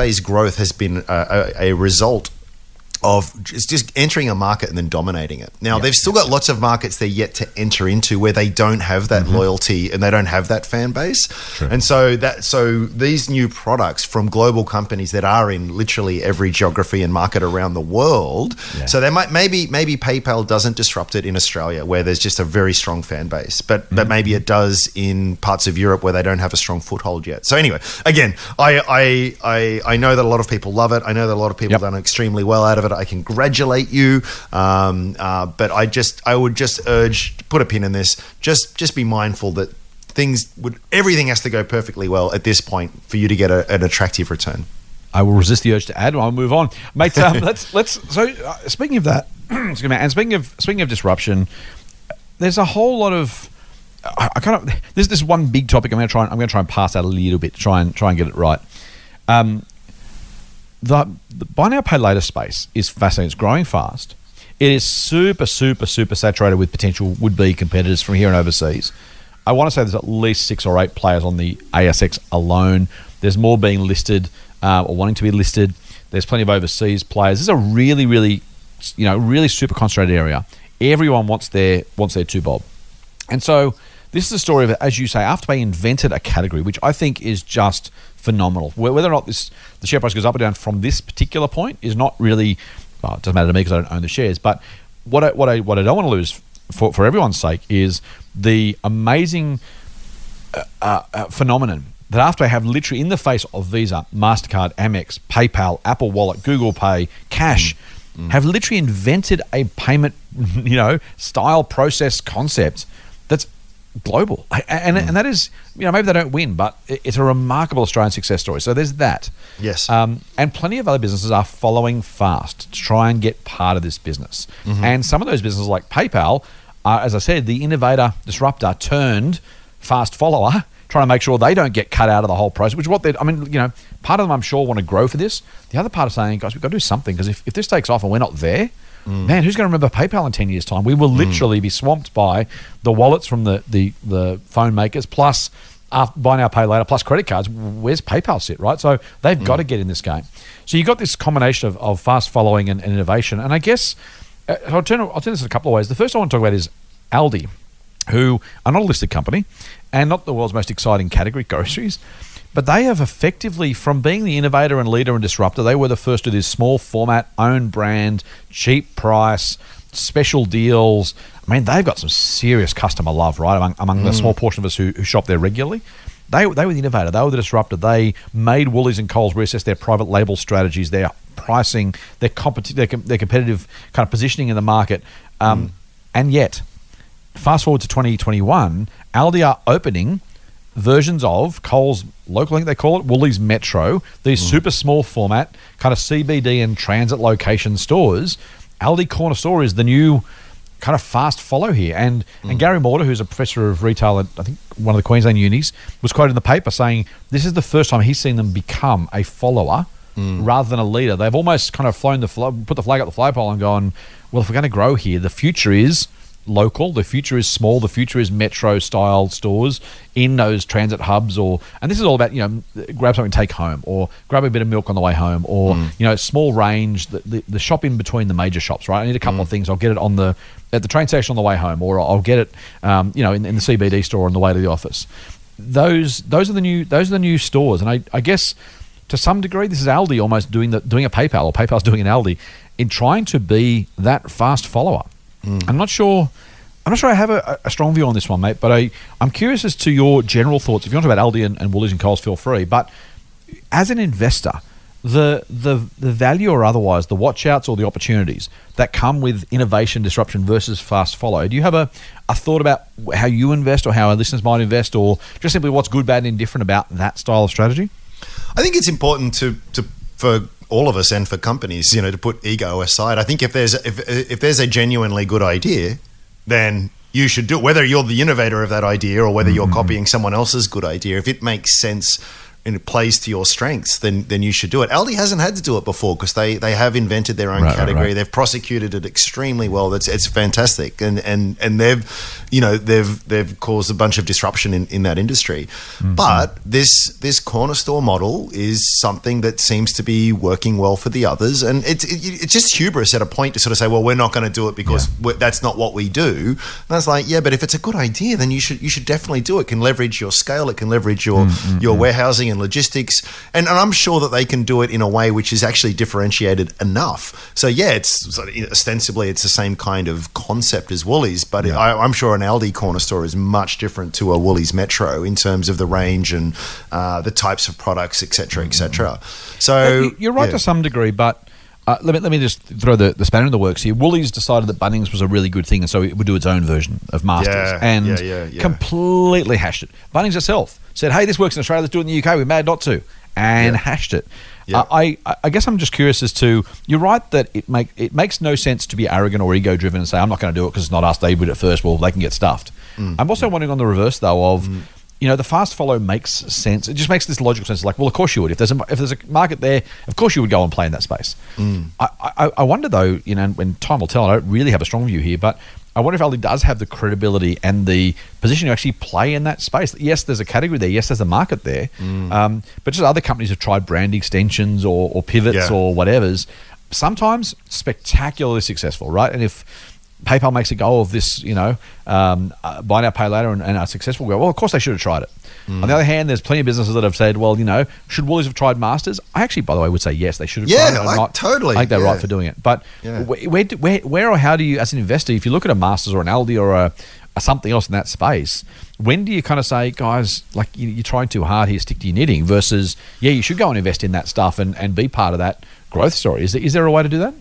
Afterpay's growth has been a, a, a result of just, just entering a market and then dominating it. Now they've still got lots of markets they're yet to enter into where they don't have that Mm-hmm. loyalty and they don't have that fan base. And so that so these new products from global companies that are in literally every geography and market around the world. Yeah. So they might maybe maybe PayPal doesn't disrupt it in Australia where there's just a very strong fan base, but Mm-hmm. but maybe it does in parts of Europe where they don't have a strong foothold yet. So anyway, again, I I I, I know that a lot of people love it. I know that a lot of people Yep. have done extremely well out of it. I congratulate you, um, uh, but I just I would just urge put a pin in this. Just just be mindful that things would everything has to go perfectly well at this point for you to get a, an attractive return. I will resist the urge to add. I'll move on, mate. Um, let's let's. So uh, speaking of that, excuse me, and speaking of speaking of disruption, there's a whole lot of. I, I kind of there's this one big topic. I'm going to try. And, I'm going to try and pass out a little bit. Try and try and get it right. Um, the, the buy now pay later space is fascinating. It's growing fast. It is super super super saturated with potential would be competitors from here and overseas. I want to say there's at least six or eight players on the ASX alone. There's more being listed uh, or wanting to be listed. There's plenty of overseas players. This is a really, really, you know, really super concentrated area. Everyone wants their wants their two bob, and so this is a story of, as you say, Afterpay invented a category which I think is just phenomenal. Whether or not this the share price goes up or down from this particular point is not really. Well, it doesn't matter to me because I don't own the shares. But what I, what I what I don't want to lose for for everyone's sake is the amazing uh, uh, phenomenon that Afterpay have literally in the face of Visa, MasterCard, Amex, PayPal, Apple Wallet, Google Pay, Cash, have literally invented a payment, you know, style process concept global. And, and that is, you know, maybe they don't win, but it's a remarkable Australian success story. So there's that. Yes. Um, and plenty of other businesses are following fast to try and get part of this business. And some of those businesses, like PayPal, are, as I said, the innovator, disruptor turned fast follower, trying to make sure they don't get cut out of the whole process. Which is what they, I mean, you know, part of them I'm sure want to grow for this. The other part is saying, guys, we've got to do something because if, if this takes off and we're not there, man, who's going to remember PayPal in 10 years' time? We will hmm. literally be swamped by the wallets from the, the, the phone makers plus after, buy now, pay later, plus credit cards. Where's PayPal sit, right? So they've hmm. got to get in this game. So you've got this combination of, of fast following and, and innovation. And I guess uh, I'll, turn, I'll turn this in a couple of ways. The first I want to talk about is Aldi, who are not a listed company and not the world's most exciting category, groceries. But they have effectively, from being the innovator and leader and disruptor, they were the first to this small format, own brand, cheap price, special deals. I mean, they've got some serious customer love, right? Among, among the small portion of us who, who shop there regularly. They, they were the innovator. They were the disruptor. They made Woolies and Coles reassess their private label strategies, their pricing, their, competi- their, their competitive kind of positioning in the market. Um, And yet, fast forward to 2021, Aldi are opening versions of Coles local, I think they call it, Woolies Metro, these hmm. super small format, kind of CBD and transit location stores. Aldi Corner Store is the new kind of fast follow here. And and hmm. Gary Mortimer, who's a professor of retail at I think one of the Queensland unis, was quoted in the paper saying this is the first time he's seen them become a follower hmm. rather than a leader. They've almost kind of flown the flag, put the flag up the flagpole and gone, well, if we're going to grow here, the future is local. The future is small. The future is metro style stores in those transit hubs, or and this is all about you know grab something take home, or grab a bit of milk on the way home, or you know small range. The, the, the shop in between the major shops, right? I need a couple of things. I'll get it on the at the train station on the way home, or I'll get it um, you know in, in the CBD store on the way to the office. Those those are the new those are the new stores, and I, I guess to some degree, this is Aldi almost doing the doing a PayPal or PayPal's doing an Aldi in trying to be that fast follower. Mm. I'm not sure. I'm not sure I have a, a strong view on this one, mate. But I I'm curious as to your general thoughts. If you want to talk about Aldi and, and Woolies and Coles, feel free. But as an investor, the the the value or otherwise, the watchouts or the opportunities that come with innovation, disruption versus fast follow. Do you have a, a thought about how you invest or how our listeners might invest, or just simply what's good, bad, and indifferent about that style of strategy? I think it's important to, to for all of us and for companies, you know, to put ego aside. I think if there's if if there's a genuinely good idea, then you should do it. Whether you're the innovator of that idea or whether you're mm-hmm. copying someone else's good idea, if it makes sense and it plays to your strengths, then then you should do it. Aldi hasn't had to do it before because they, they have invented their own Right, right, category. right. They've prosecuted it extremely well. That's it's fantastic, and and and they've you know they've they've caused a bunch of disruption in, in that industry. Mm-hmm. But this this corner store model is something that seems to be working well for the others, and it's it, it's just hubris at a point to sort of say, well, we're not going to do it because we're, that's not what we do. And that's like, yeah, but if it's a good idea, then you should you should definitely do it. it can leverage your scale, it can leverage your Mm-hmm. your warehousing and logistics, and, and I'm sure that they can do it in a way which is actually differentiated enough. So yeah, it's sort of, ostensibly it's the same kind of concept as Woolies, but I, I'm sure an Aldi corner store is much different to a Woolies Metro in terms of the range and uh, the types of products, etc., etc. So You- You're right yeah. to some degree, but uh, let me let me just throw the, the spanner in the works here. Woolies decided that Bunnings was a really good thing, and so it would do its own version of Masters, Yeah, and yeah, yeah, yeah. completely hashed it. Bunnings itself said, "Hey, this works in Australia. Let's do it in the UK. We're mad not to," and Yeah. hashed it. Yeah. Uh, I I guess I'm just curious as to you're right that it make it makes no sense to be arrogant or ego driven and say I'm not going to do it because it's not us. They did it first. Well, they can get stuffed. Mm. I'm also wondering on the reverse though of. You know, the fast follow makes sense. It just makes this logical sense. Like, well, of course you would. If there's a if there's a market there, of course you would go and play in that space. Mm. I, I, I wonder though, you know, when time will tell. I don't really have a strong view here, but I wonder if Aldi does have the credibility and the position to actually play in that space. Yes, there's a category there. Yes, there's a market there. Mm. Um, but just other companies have tried brand extensions or, or pivots Yeah. or whatever's. Sometimes spectacularly successful, right? And if PayPal makes a go of this, you know, um, uh, buy now, pay later, and, and are successful. Go well. Of course, they should have tried it. Mm. On the other hand, there's plenty of businesses that have said, well, you know, should Woolies have tried Masters? I actually, by the way, would say yes, they should have Yeah, tried. I- not, totally, I think they're yeah. right for doing it. But Yeah. where, where, where, or how do you, as an investor, if you look at a Masters or an Aldi or a, a something else in that space, when do you kind of say, guys, like you, you're trying too hard here, stick to your knitting, versus, yeah, you should go and invest in that stuff and, and be part of that growth story? Is there, is there a way to do that?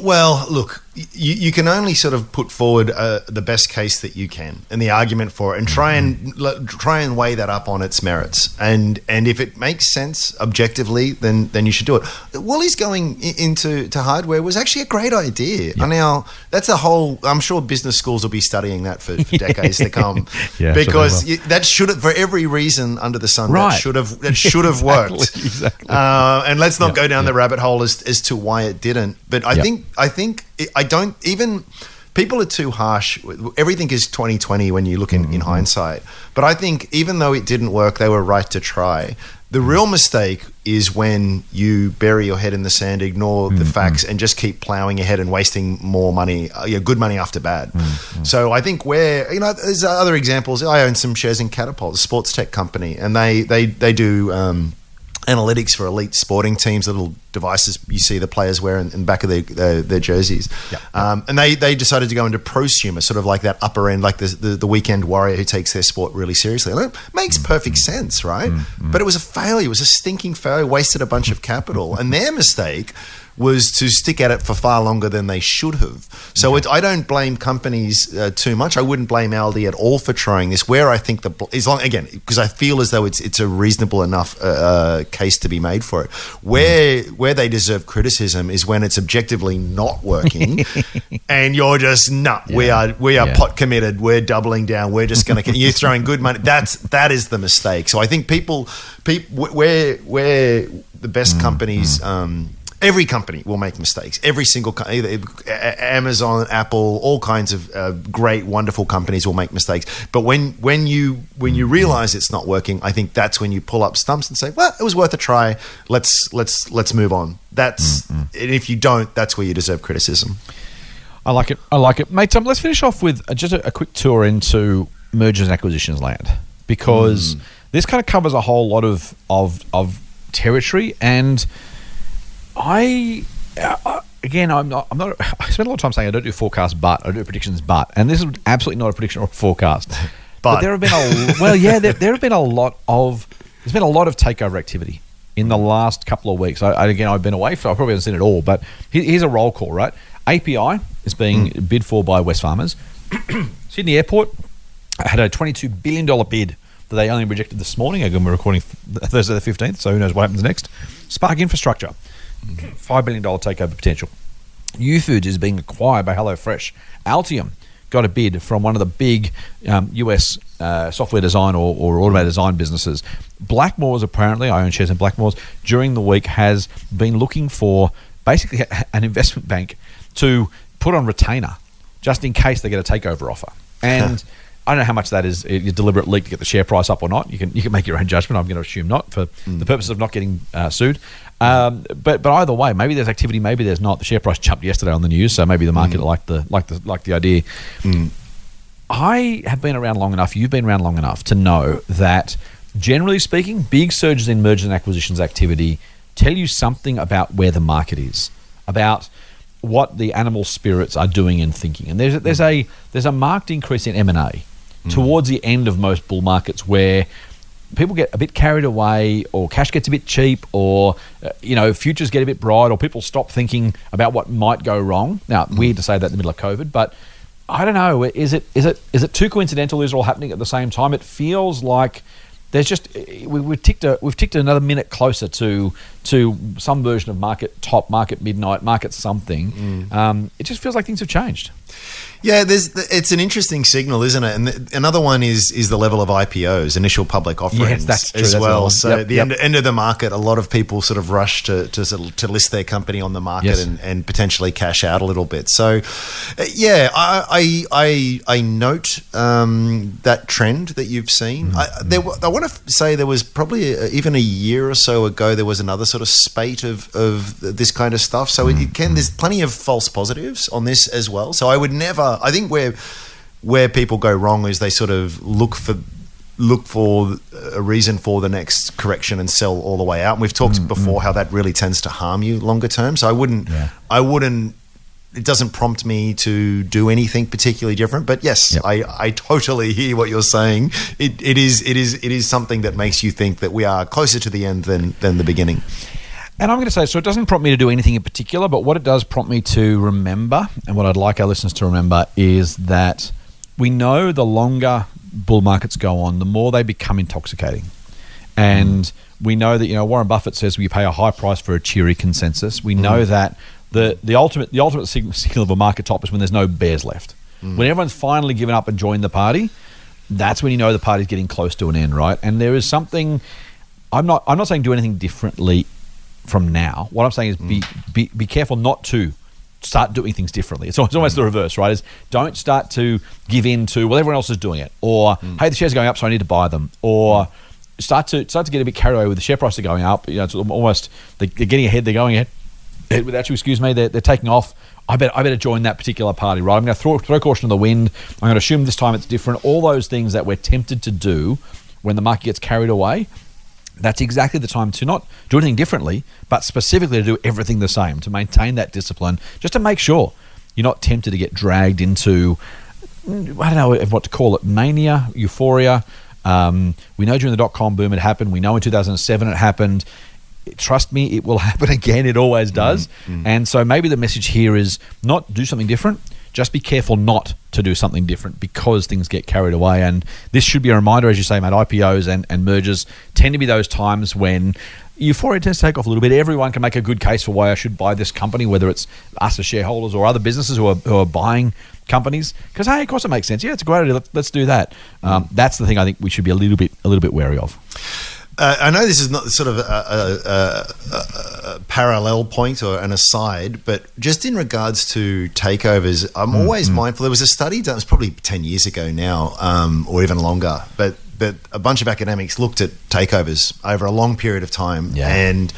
Well, look, you, you can only sort of put forward uh, the best case that you can and the argument for it, and try and l- try and weigh that up on its merits. And and if it makes sense objectively, then then you should do it. Woolies going i- into to hardware was actually a great idea. And now that's a whole. I'm sure business schools will be studying that for, for decades to come, Yeah, because will. you, that should have, for every reason under the sun Right. that should have that should have Exactly, worked. exactly. Uh, and let's not Yeah, go down yeah. the rabbit hole as, as to why it didn't. But I Yeah. think I think I don't even people are too harsh. Everything is twenty twenty when you look in, Mm-hmm. in hindsight. But I think even though it didn't work, they were right to try. The Mm-hmm. real mistake is when you bury your head in the sand, ignore Mm-hmm. the facts, and just keep plowing ahead and wasting more money, uh, yeah, good money after bad. Mm-hmm. So I think where you know there's other examples. I own some shares in Catapult, a sports tech company, and they they they do. Um, analytics for elite sporting teams, little devices you see the players wear in, in the back of their their, their jerseys. Yeah. Um, and they, they decided to go into prosumer, sort of like that upper end, like the, the, the weekend warrior who takes their sport really seriously. And it makes perfect sense, right? But it was a failure. It was a stinking failure, wasted a bunch of capital. and their mistake was to stick at it for far longer than they should have. So it, I don't blame companies uh, too much. I wouldn't blame Aldi at all for trying this. Where I think the as long again because I feel as though it's it's a reasonable enough uh, uh, case to be made for it. Where where they deserve criticism is when it's objectively not working, and you're just no. We are we are Yeah. pot committed. We're doubling down. We're just going to you're throwing good money. That's that is the mistake. So I think people people where where the best companies. Um, Every company will make mistakes. Every single co- either Amazon, Apple, all kinds of uh, great, wonderful companies will make mistakes. But when when you when you realize it's not working, I think that's when you pull up stumps and say, "Well, it was worth a try. Let's let's let's move on." That's and if you don't, that's where you deserve criticism. I like it. I like it, mate. Um, let's finish off with uh, just a, a quick tour into mergers and acquisitions land because this kind of covers a whole lot of of of territory, and I. Uh, Again, I'm not. I'm not. I spend a lot of time saying I don't do forecasts, but I do predictions, but, and this is absolutely not a prediction or a forecast. But. there have been a well, yeah, there, there have been a lot of there's been a lot of takeover activity in the last couple of weeks. I, I, again, I've been away, so I probably haven't seen it all. But here's a roll call, right? API is being bid for by Wesfarmers. Sydney Airport had a $22 billion bid that they only rejected this morning. Again, we're recording Thursday the 15th, so who knows what happens next. Spark Infrastructure, $5 billion takeover potential. YouFoodz is being acquired by HelloFresh. Altium got a bid from one of the big um, US uh, software design or, or automated design businesses. Blackmores, apparently, I own shares in Blackmores, during the week has been looking for basically an investment bank to put on retainer just in case they get a takeover offer. And I don't know how much that is uh, a deliberate leak to get the share price up or not. You can you can make your own judgment. I'm going to assume not for mm. the purposes of not getting uh, sued. Um, but but either way, maybe there's activity, maybe there's not. The share price jumped yesterday on the news, so maybe the mm. market liked the like the like the idea. Mm. I have been around long enough, you've been around long enough to know that generally speaking, big surges in mergers and acquisitions activity tell you something about where the market is, about what the animal spirits are doing and thinking. And there's a, there's a there's a marked increase in M&A towards the end of most bull markets where people get a bit carried away or cash gets a bit cheap or uh, you know futures get a bit bright or people stop thinking about what might go wrong. Now mm. weird to say that in the middle of covid but i don't know. Is it is it is it too coincidental? These are all happening at the same time? It feels like there's just uh, we, we've ticked a, we've ticked another minute closer to to some version of market top market midnight market something um, it just feels like things have changed Yeah, there's it's an interesting signal, isn't it? And th- another one is is the level of IPOs, initial public offerings, that's true, as that's well. So Yep, at the yep. end, end of the market, a lot of people sort of rush to to, sort to list their company on the market Yes. and, and potentially cash out a little bit. So, uh, yeah, I I I, I note um, that trend that you've seen. Mm-hmm. I, there, I want to say there was probably a, even a year or so ago there was another sort of spate of of this kind of stuff. So it, it can there's mm-hmm. plenty of false positives on this as well. So I would never. I think where where people go wrong is they sort of look for look for a reason for the next correction and sell all the way out. And we've talked mm-hmm. before how that really tends to harm you longer term. So I wouldn't Yeah. I wouldn't it doesn't prompt me to do anything particularly different. But yes, Yep. I, I totally hear what you're saying. It, it is it is it is something that makes you think that we are closer to the end than than the beginning. And I'm going to say, so it doesn't prompt me to do anything in particular, but what it does prompt me to remember, and what I'd like our listeners to remember, is that we know the longer bull markets go on, the more they become intoxicating. And we know that, you know, Warren Buffett says we pay a high price for a cheery consensus. We mm-hmm. know that the, the ultimate the ultimate signal of a market top is when there's no bears left. Mm. When everyone's finally given up and joined the party, that's when you know the party's getting close to an end, right? And there is something I'm not I'm not saying do anything differently from now. What I'm saying is be mm. be, be careful not to start doing things differently. It's almost, almost the mm. reverse, right? Is don't start to give in to well everyone else is doing it, or hey the shares are going up so I need to buy them, or start to start to get a bit carried away with the share price are going up. You know, it's almost they- they're getting ahead, they're going ahead. Without you, excuse me, they're, they're taking off. I bet I better join that particular party, right? I'm going to throw, throw caution to the wind. I'm going to assume this time it's different. All those things that we're tempted to do when the market gets carried away, that's exactly the time to not do anything differently, but specifically to do everything the same, to maintain that discipline, just to make sure you're not tempted to get dragged into, mm, I don't know what to call it, mania, euphoria. Um, we know during the dot com boom it happened. We know in 2007 it happened. Trust me, it will happen again. It always mm, does. Mm. And so maybe the message here is not do something different. Just be careful not to do something different because things get carried away. And this should be a reminder, as you say, mate, IPOs and, and mergers tend to be those times when euphoria tends to take off a little bit. Everyone can make a good case for why I should buy this company, whether it's us as shareholders or other businesses who are, who are buying companies. Because hey, of course it makes sense. Yeah, it's a great idea. Let's, let's do that. Mm. Um, that's the thing I think we should be a little bit a little bit wary of. Uh, I know this is not sort of a, a, a, a, parallel point or an aside, but just in regards to takeovers, I'm Mm, always mindful. There was a study done, it was probably 10 years ago now, um, or even longer, but, but a bunch of academics looked at takeovers over a long period of time. Yeah. And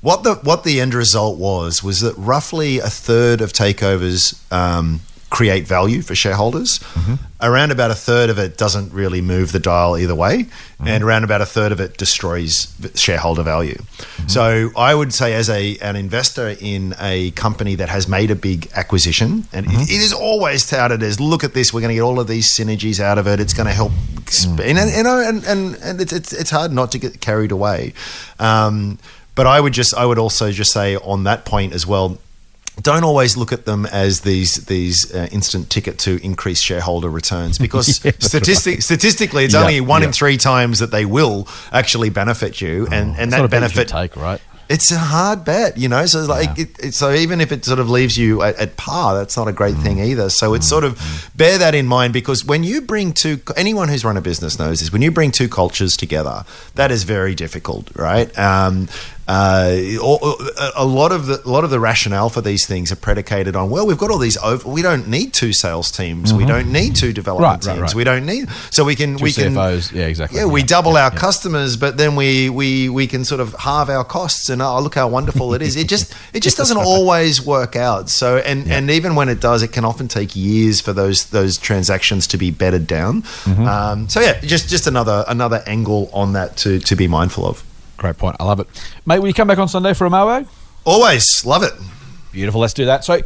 what the, what the end result was, was that roughly a third of takeovers um, create value for shareholders. Mm-hmm. Around about a third of it doesn't really move the dial either way, mm-hmm. and around about a third of it destroys shareholder value. Mm-hmm. So I would say, as a an investor in a company that has made a big acquisition, and it- it is always touted as, "Look at this, we're going to get all of these synergies out of it. It's going to help." Exp- mm. and, and, and, and, and, and it's, it's it's hard not to get carried away. Um, but I would just I would also just say on that point as well don't always look at them as these these uh, instant ticket to increase shareholder returns because Yeah, statistic, statistically it's Yeah, only one yeah. in three times that they will actually benefit you and, and that not a bet you should benefit take, right? it's a hard bet, you know. So like, it, it, so even if it sort of leaves you at, at par, that's not a great thing Mm. either. So it's sort of bear that in mind because when you bring two, anyone who's run a business knows this. When you bring two cultures together, that is very difficult, right? Um, uh, a lot of the a lot of the rationale for these things are predicated on well, we've got all these over. We don't need two sales teams. We don't need two development Mm-hmm. Right, right, teams. We don't need so we can Two we can Yeah, exactly. yeah, we double yeah, our yeah. customers, but then we, we we can sort of halve our costs, and oh, look how wonderful it is. It just it just doesn't always work out. So, and and even when it does, it can often take years for those those transactions to be bedded down. Mm-hmm. Um, so yeah, just just another another angle on that to to be mindful of. Great point. I love it. Mate, will you come back on Sunday for a mailbag? Always love it. Beautiful. Let's do that. So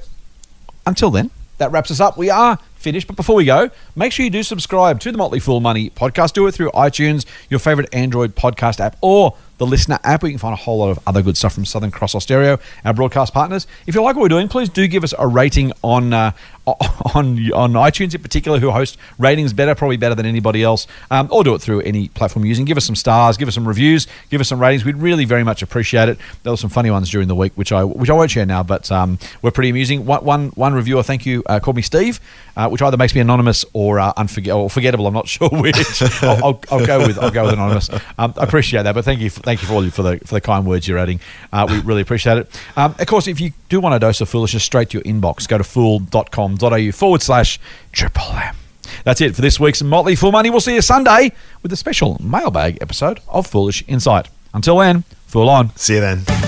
until then, that wraps us up. We are finished. But before we go, make sure you do subscribe to the Motley Fool Money podcast. Do it through iTunes, your favorite Android podcast app, or the LiSTNR app, where you can find a whole lot of other good stuff from Southern Cross Austereo, our broadcast partners. If you like what we're doing, please do give us a rating on uh, on on iTunes in particular, who host ratings better, probably better than anybody else, um, or do it through any platform you're using. Give us some stars, give us some reviews, give us some ratings. We'd really very much appreciate it. There were some funny ones during the week, which I which I won't share now, but um, were pretty amusing. One, one, one reviewer, thank you, uh, called me Steve, uh, which either makes me anonymous or uh, or forgettable. I'm not sure which. I'll, I'll, I'll go with I'll go with anonymous. Um, I appreciate that, but thank you for, thank you for all you for the for the kind words you're adding. Uh, we really appreciate it. Um, of course, if you do want a dose of foolishness straight to your inbox, go to fool.com.au forward slash triple M. That's it for this week's Motley Fool Money. We'll see you Sunday with a special mailbag episode of Foolish Insight. Until then, fool on. See you then.